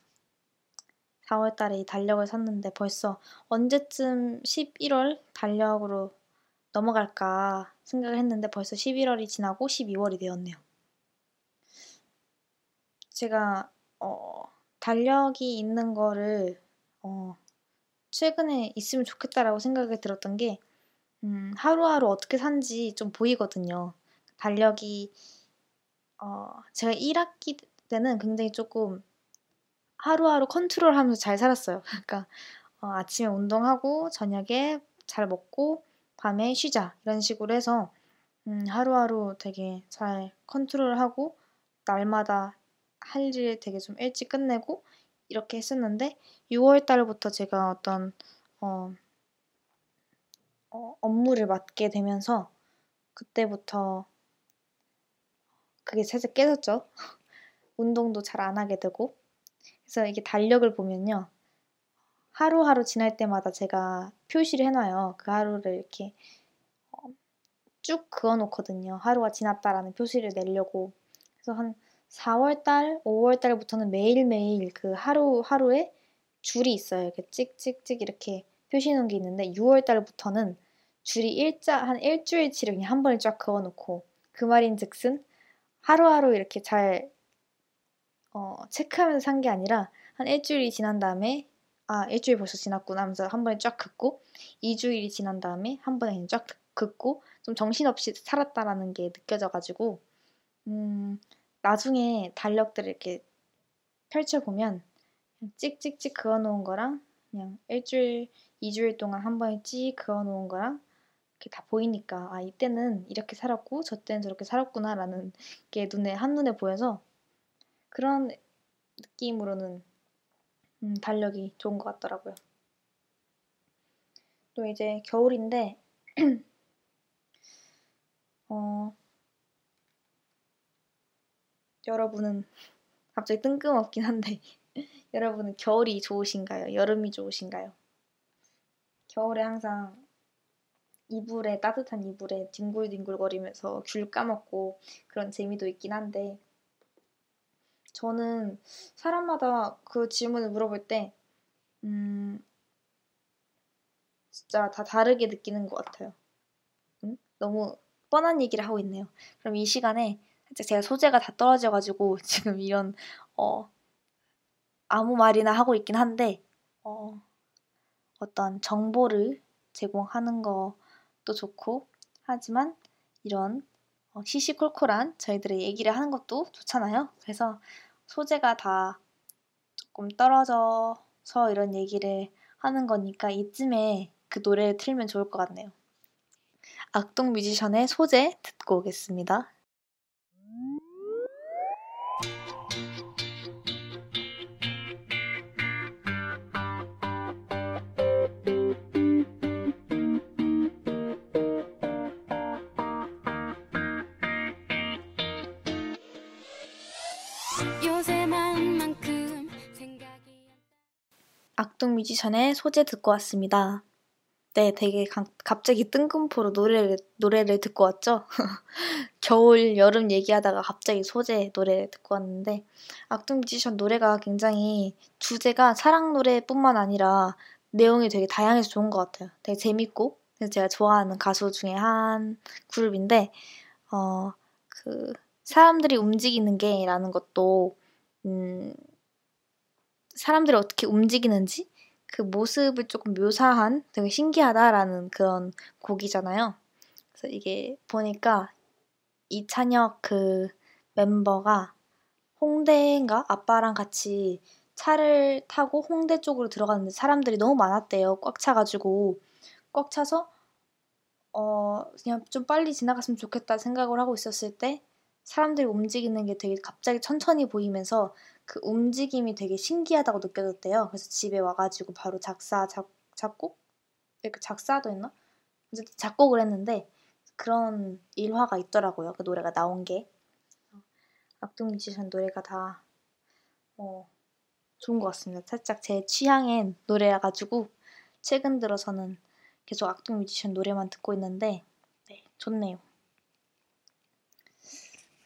4월 달에 이 달력을 샀는데 벌써 언제쯤 11월 달력으로 넘어갈까 생각을 했는데 벌써 11월이 지나고 12월이 되었네요. 제가 어, 달력이 있는 거를 어, 최근에 있으면 좋겠다라고 생각이 들었던 게 음, 하루하루 어떻게 산지 좀 보이거든요. 달력이 어, 제가 1학기 때는 굉장히 조금 하루하루 컨트롤하면서 잘 살았어요. 그러니까 어, 아침에 운동하고 저녁에 잘 먹고 밤에 쉬자 이런 식으로 해서 음, 하루하루 되게 잘 컨트롤하고 날마다 할일 되게 좀 일찍 끝내고 이렇게 했었는데 6월 달부터 제가 어떤 어, 어, 업무를 맡게 되면서 그때부터 그게 살짝 깨졌죠. 운동도 잘 안 하게 되고 그래서 이게 달력을 보면요. 하루하루 지날 때마다 제가 표시를 해놔요. 그 하루를 이렇게 어, 쭉 그어 놓거든요. 하루가 지났다라는 표시를 내려고. 그래서 한 4월달, 5월달부터는 매일매일 그 하루하루에 줄이 있어요. 이렇게 찍찍찍 이렇게 표시 놓은 게 있는데 6월달부터는 줄이 일자, 한 일주일치를 그냥 한 번에 쫙 그어 놓고 그 말인 즉슨 하루하루 이렇게 잘 어, 체크하면서 산 게 아니라 한 일주일이 지난 다음에 아 일주일 벌써 지났구나 하면서 한 번에 쫙 긋고 2주일이 지난 다음에 한 번에 쫙 긋고 좀 정신없이 살았다라는 게 느껴져가지고 음, 나중에 달력들을 이렇게 펼쳐보면 찍찍찍 그어놓은 거랑 그냥 일주일, 2주일 동안 한 번에 찍 그어놓은 거랑 이렇게 다 보이니까 아 이때는 이렇게 살았고 저 때는 저렇게 살았구나라는 게 눈에 한눈에 보여서 그런 느낌으로는 음, 달력이 좋은 것 같더라고요. 또 이제 겨울인데 어, 여러분은 갑자기 뜬금없긴 한데 여러분은 겨울이 좋으신가요? 여름이 좋으신가요? 겨울에 항상 이불에 따뜻한 이불에 뒹굴뒹굴거리면서 귤 까먹고 그런 재미도 있긴 한데 저는 사람마다 그 질문을 물어볼 때, 음, 진짜 다 다르게 느끼는 것 같아요. 응? 너무 뻔한 얘기를 하고 있네요. 그럼 이 시간에 제가 소재가 다 떨어져가지고 지금 이런 어 아무 말이나 하고 있긴 한데 어 어떤 정보를 제공하는 것도 좋고 하지만 이런 어, 시시콜콜한 저희들의 얘기를 하는 것도 좋잖아요. 그래서 소재가 다 조금 떨어져서 이런 얘기를 하는 거니까 이쯤에 그 노래를 틀면 좋을 것 같네요. 악동 뮤지션의 소재 듣고 오겠습니다. 뮤지션의 소재 듣고 왔습니다. 네, 되게 가, 갑자기 뜬금포로 노래를, 노래를 듣고 왔죠? 겨울, 여름 얘기하다가 갑자기 소재 노래 듣고 왔는데, 악동 뮤지션 노래가 굉장히 주제가 사랑 노래뿐만 아니라 내용이 되게 다양해서 좋은 것 같아요. 되게 재밌고, 그래서 제가 좋아하는 가수 중에 한 그룹인데, 어, 그, 사람들이 움직이는 게 라는 것도, 음, 사람들이 어떻게 움직이는지 그 모습을 조금 묘사한 되게 신기하다라는 그런 곡이잖아요. 그래서 이게 보니까 이찬혁 그 멤버가 홍대인가 아빠랑 같이 차를 타고 홍대 쪽으로 들어갔는데 사람들이 너무 많았대요. 꽉 차가지고 꽉 차서 어 그냥 좀 빨리 지나갔으면 좋겠다 생각을 하고 있었을 때 사람들이 움직이는 게 되게 갑자기 천천히 보이면서 그 움직임이 되게 신기하다고 느껴졌대요. 그래서 집에 와가지고 바로 작사, 작, 작곡? 이렇게 작사도 했나? 어쨌든 작곡을 했는데 그런 일화가 있더라고요. 그 노래가 나온 게. 악동 뮤지션 노래가 다 어, 좋은 것 같습니다. 살짝 제 취향의 노래여가지고 최근 들어서는 계속 악동 뮤지션 노래만 듣고 있는데 네, 좋네요.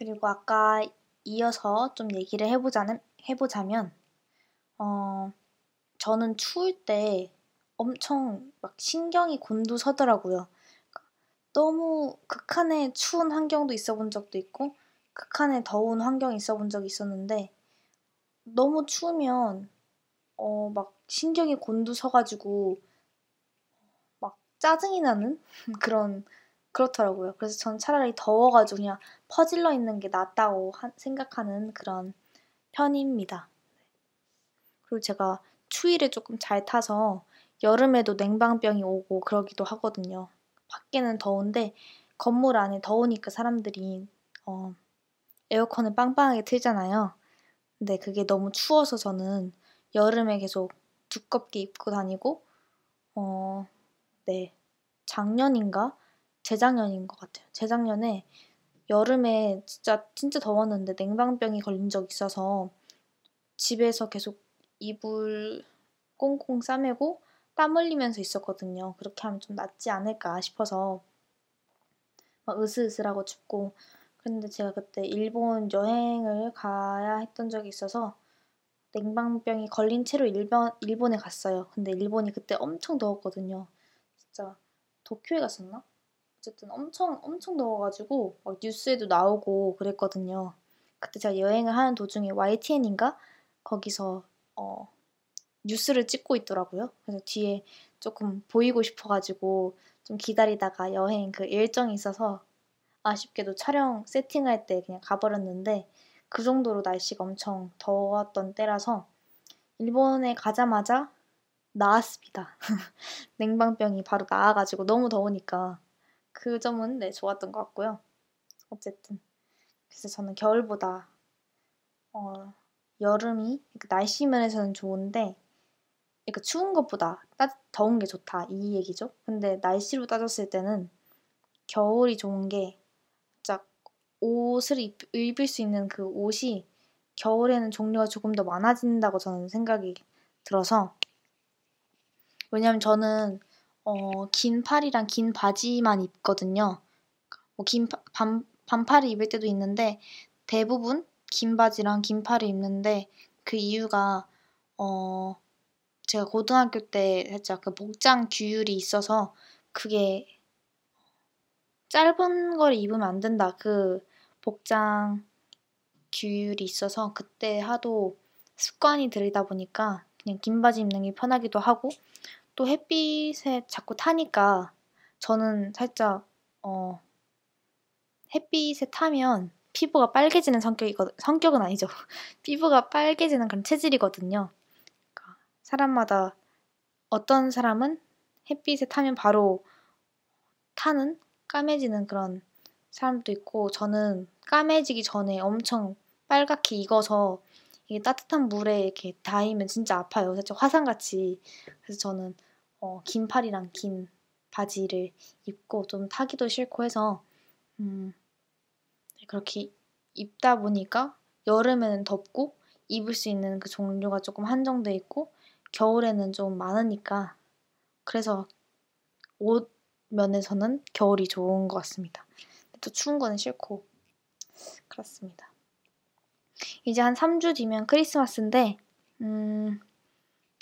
그리고 아까 이어서 좀 얘기를 해보자는 해보자면, 어, 저는 추울 때 엄청 막 신경이 곤두서더라고요. 너무 극한의 추운 환경도 있어 본 적도 있고, 극한의 더운 환경이 있어 본 적이 있었는데, 너무 추우면, 어, 막 신경이 곤두서가지고, 막 짜증이 나는 그런, 그렇더라고요. 그래서 전 차라리 더워가지고 그냥 퍼질러 있는 게 낫다고 하, 생각하는 그런 편입니다. 그리고 제가 추위를 조금 잘 타서 여름에도 냉방병이 오고 그러기도 하거든요. 밖에는 더운데 건물 안에 더우니까 사람들이 어, 에어컨을 빵빵하게 틀잖아요. 근데 그게 너무 추워서 저는 여름에 계속 두껍게 입고 다니고 어, 네. 작년인가? 재작년인 것 같아요. 재작년에 여름에 진짜 진짜 더웠는데 냉방병이 걸린 적 있어서 집에서 계속 이불 꽁꽁 싸매고 땀 흘리면서 있었거든요. 그렇게 하면 좀 낫지 않을까 싶어서 막 으스으스하고 춥고 근데 제가 그때 일본 여행을 가야 했던 적이 있어서 냉방병이 걸린 채로 일본, 일본에 갔어요. 근데 일본이 그때 엄청 더웠거든요. 진짜 도쿄에 갔었나? 어쨌든 엄청 엄청 더워가지고 막 뉴스에도 나오고 그랬거든요. 그때 제가 여행을 하는 도중에 YTN인가 거기서 어, 뉴스를 찍고 있더라고요. 그래서 뒤에 조금 보이고 싶어가지고 좀 기다리다가 여행 그 일정이 있어서 아쉽게도 촬영 세팅할 때 그냥 가버렸는데 그 정도로 날씨가 엄청 더웠던 때라서 일본에 가자마자 나았습니다. 냉방병이 바로 나와가지고 너무 더우니까 그 점은 네, 좋았던 것 같고요. 어쨌든. 그래서 저는 겨울보다, 어, 여름이, 날씨 면에서는 좋은데, 그러니까 추운 것보다 따, 더운 게 좋다. 이 얘기죠. 근데 날씨로 따졌을 때는 겨울이 좋은 게, 짝 옷을 입, 입을 수 있는 그 옷이 겨울에는 종류가 조금 더 많아진다고 저는 생각이 들어서, 왜냐면 저는 어, 긴 팔이랑 긴 바지만 입거든요. 뭐긴 반, 반팔을 입을 때도 있는데 대부분 긴 바지랑 긴 팔을 입는데 그 이유가 어 제가 고등학교 때 살짝 그 복장 규율이 있어서 그게 짧은 걸 입으면 안 된다. 그 복장 규율이 있어서 그때 하도 습관이 들이다 보니까 그냥 긴 바지 입는 게 편하기도 하고 또 햇빛에 자꾸 타니까 저는 살짝 어 햇빛에 타면 피부가 빨개지는 성격이거 성격은 아니죠. 피부가 빨개지는 그런 체질이거든요. 그러니까 사람마다 어떤 사람은 햇빛에 타면 바로 타는 까매지는 그런 사람도 있고 저는 까매지기 전에 엄청 빨갛게 익어서 이게 따뜻한 물에 이렇게 닿으면 진짜 아파요. 살짝 화상같이. 그래서 저는 어, 긴 팔이랑 긴 바지를 입고 좀 타기도 싫고 해서 음, 그렇게 입다 보니까 여름에는 덥고 입을 수 있는 그 종류가 조금 한정돼 있고 겨울에는 좀 많으니까 그래서 옷 면에서는 겨울이 좋은 것 같습니다. 또 추운 거는 싫고 그렇습니다. 이제 한 3주 뒤면 크리스마스인데 음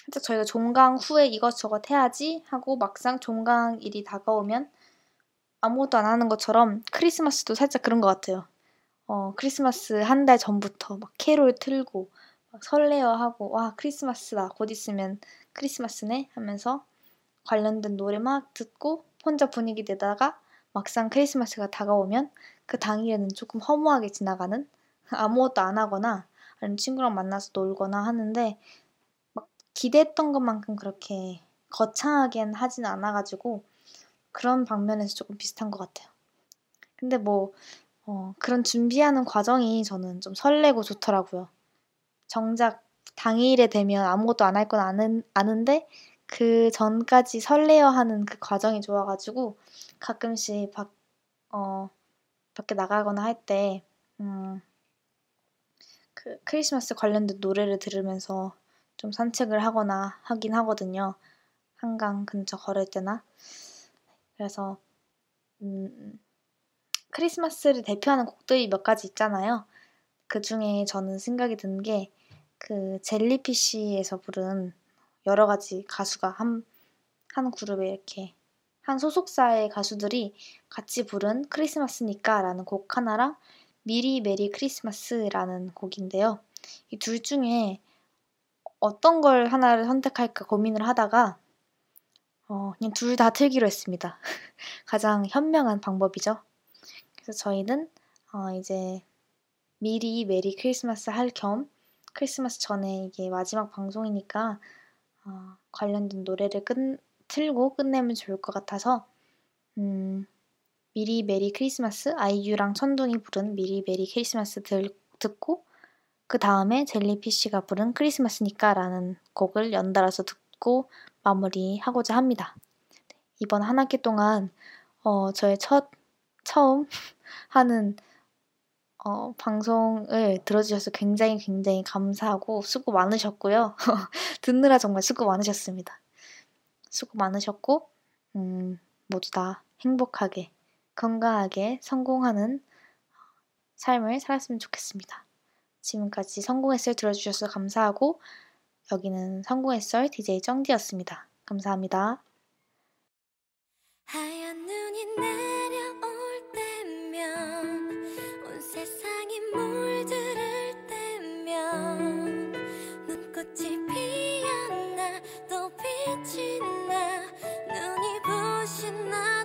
살짝 저희가 종강 후에 이것저것 해야지 하고 막상 종강일이 다가오면 아무것도 안 하는 것처럼 크리스마스도 살짝 그런 것 같아요. 어, 크리스마스 한 달 전부터 막 캐롤 틀고 막 설레어하고 와 크리스마스다 곧 있으면 크리스마스네 하면서 관련된 노래 막 듣고 혼자 분위기 내다가 막상 크리스마스가 다가오면 그 당일에는 조금 허무하게 지나가는 아무것도 안 하거나 아니면 친구랑 만나서 놀거나 하는데 막 기대했던 것만큼 그렇게 거창하게는 하진 않아가지고 그런 방면에서 조금 비슷한 것 같아요. 근데 뭐 어, 그런 준비하는 과정이 저는 좀 설레고 좋더라고요. 정작 당일에 되면 아무것도 안 할 건 아는, 아는데 그 전까지 설레어 하는 그 과정이 좋아가지고 가끔씩 밖, 어, 밖에 나가거나 할 때, 음, 그 크리스마스 관련된 노래를 들으면서 좀 산책을 하거나 하긴 하거든요. 한강 근처 걸을 때나. 그래서, 음, 크리스마스를 대표하는 곡들이 몇 가지 있잖아요. 그 중에 저는 생각이 든 게 그 젤리피쉬에서 부른 여러 가지 가수가 한, 한 그룹에 이렇게 한 소속사의 가수들이 같이 부른 크리스마스니까 라는 곡 하나랑 미리 메리 크리스마스라는 곡인데요. 이 둘 중에 어떤 걸 하나를 선택할까 고민을 하다가 어, 그냥 둘 다 틀기로 했습니다. 가장 현명한 방법이죠. 그래서 저희는 어, 이제 미리 메리 크리스마스 할 겸 크리스마스 전에 이게 마지막 방송이니까 어, 관련된 노래를 끝, 틀고 끝내면 좋을 것 같아서 음, 미리 메리 크리스마스 아이유랑 천둥이 부른 미리 메리 크리스마스 들, 듣고 그 다음에 젤리피쉬가 부른 크리스마스니까 라는 곡을 연달아서 듣고 마무리하고자 합니다. 이번 한 학기 동안 어, 저의 첫 처음 하는 어, 방송을 들어주셔서 굉장히 굉장히 감사하고 수고 많으셨고요. 듣느라 정말 수고 많으셨습니다. 수고 많으셨고, 음, 모두 다 행복하게, 건강하게 성공하는 삶을 살았으면 좋겠습니다. 지금까지 성공의 썰 들어주셔서 감사하고 여기는 성공의 썰 DJ 정디였습니다. 감사합니다. 빛이 나 눈이 부신 나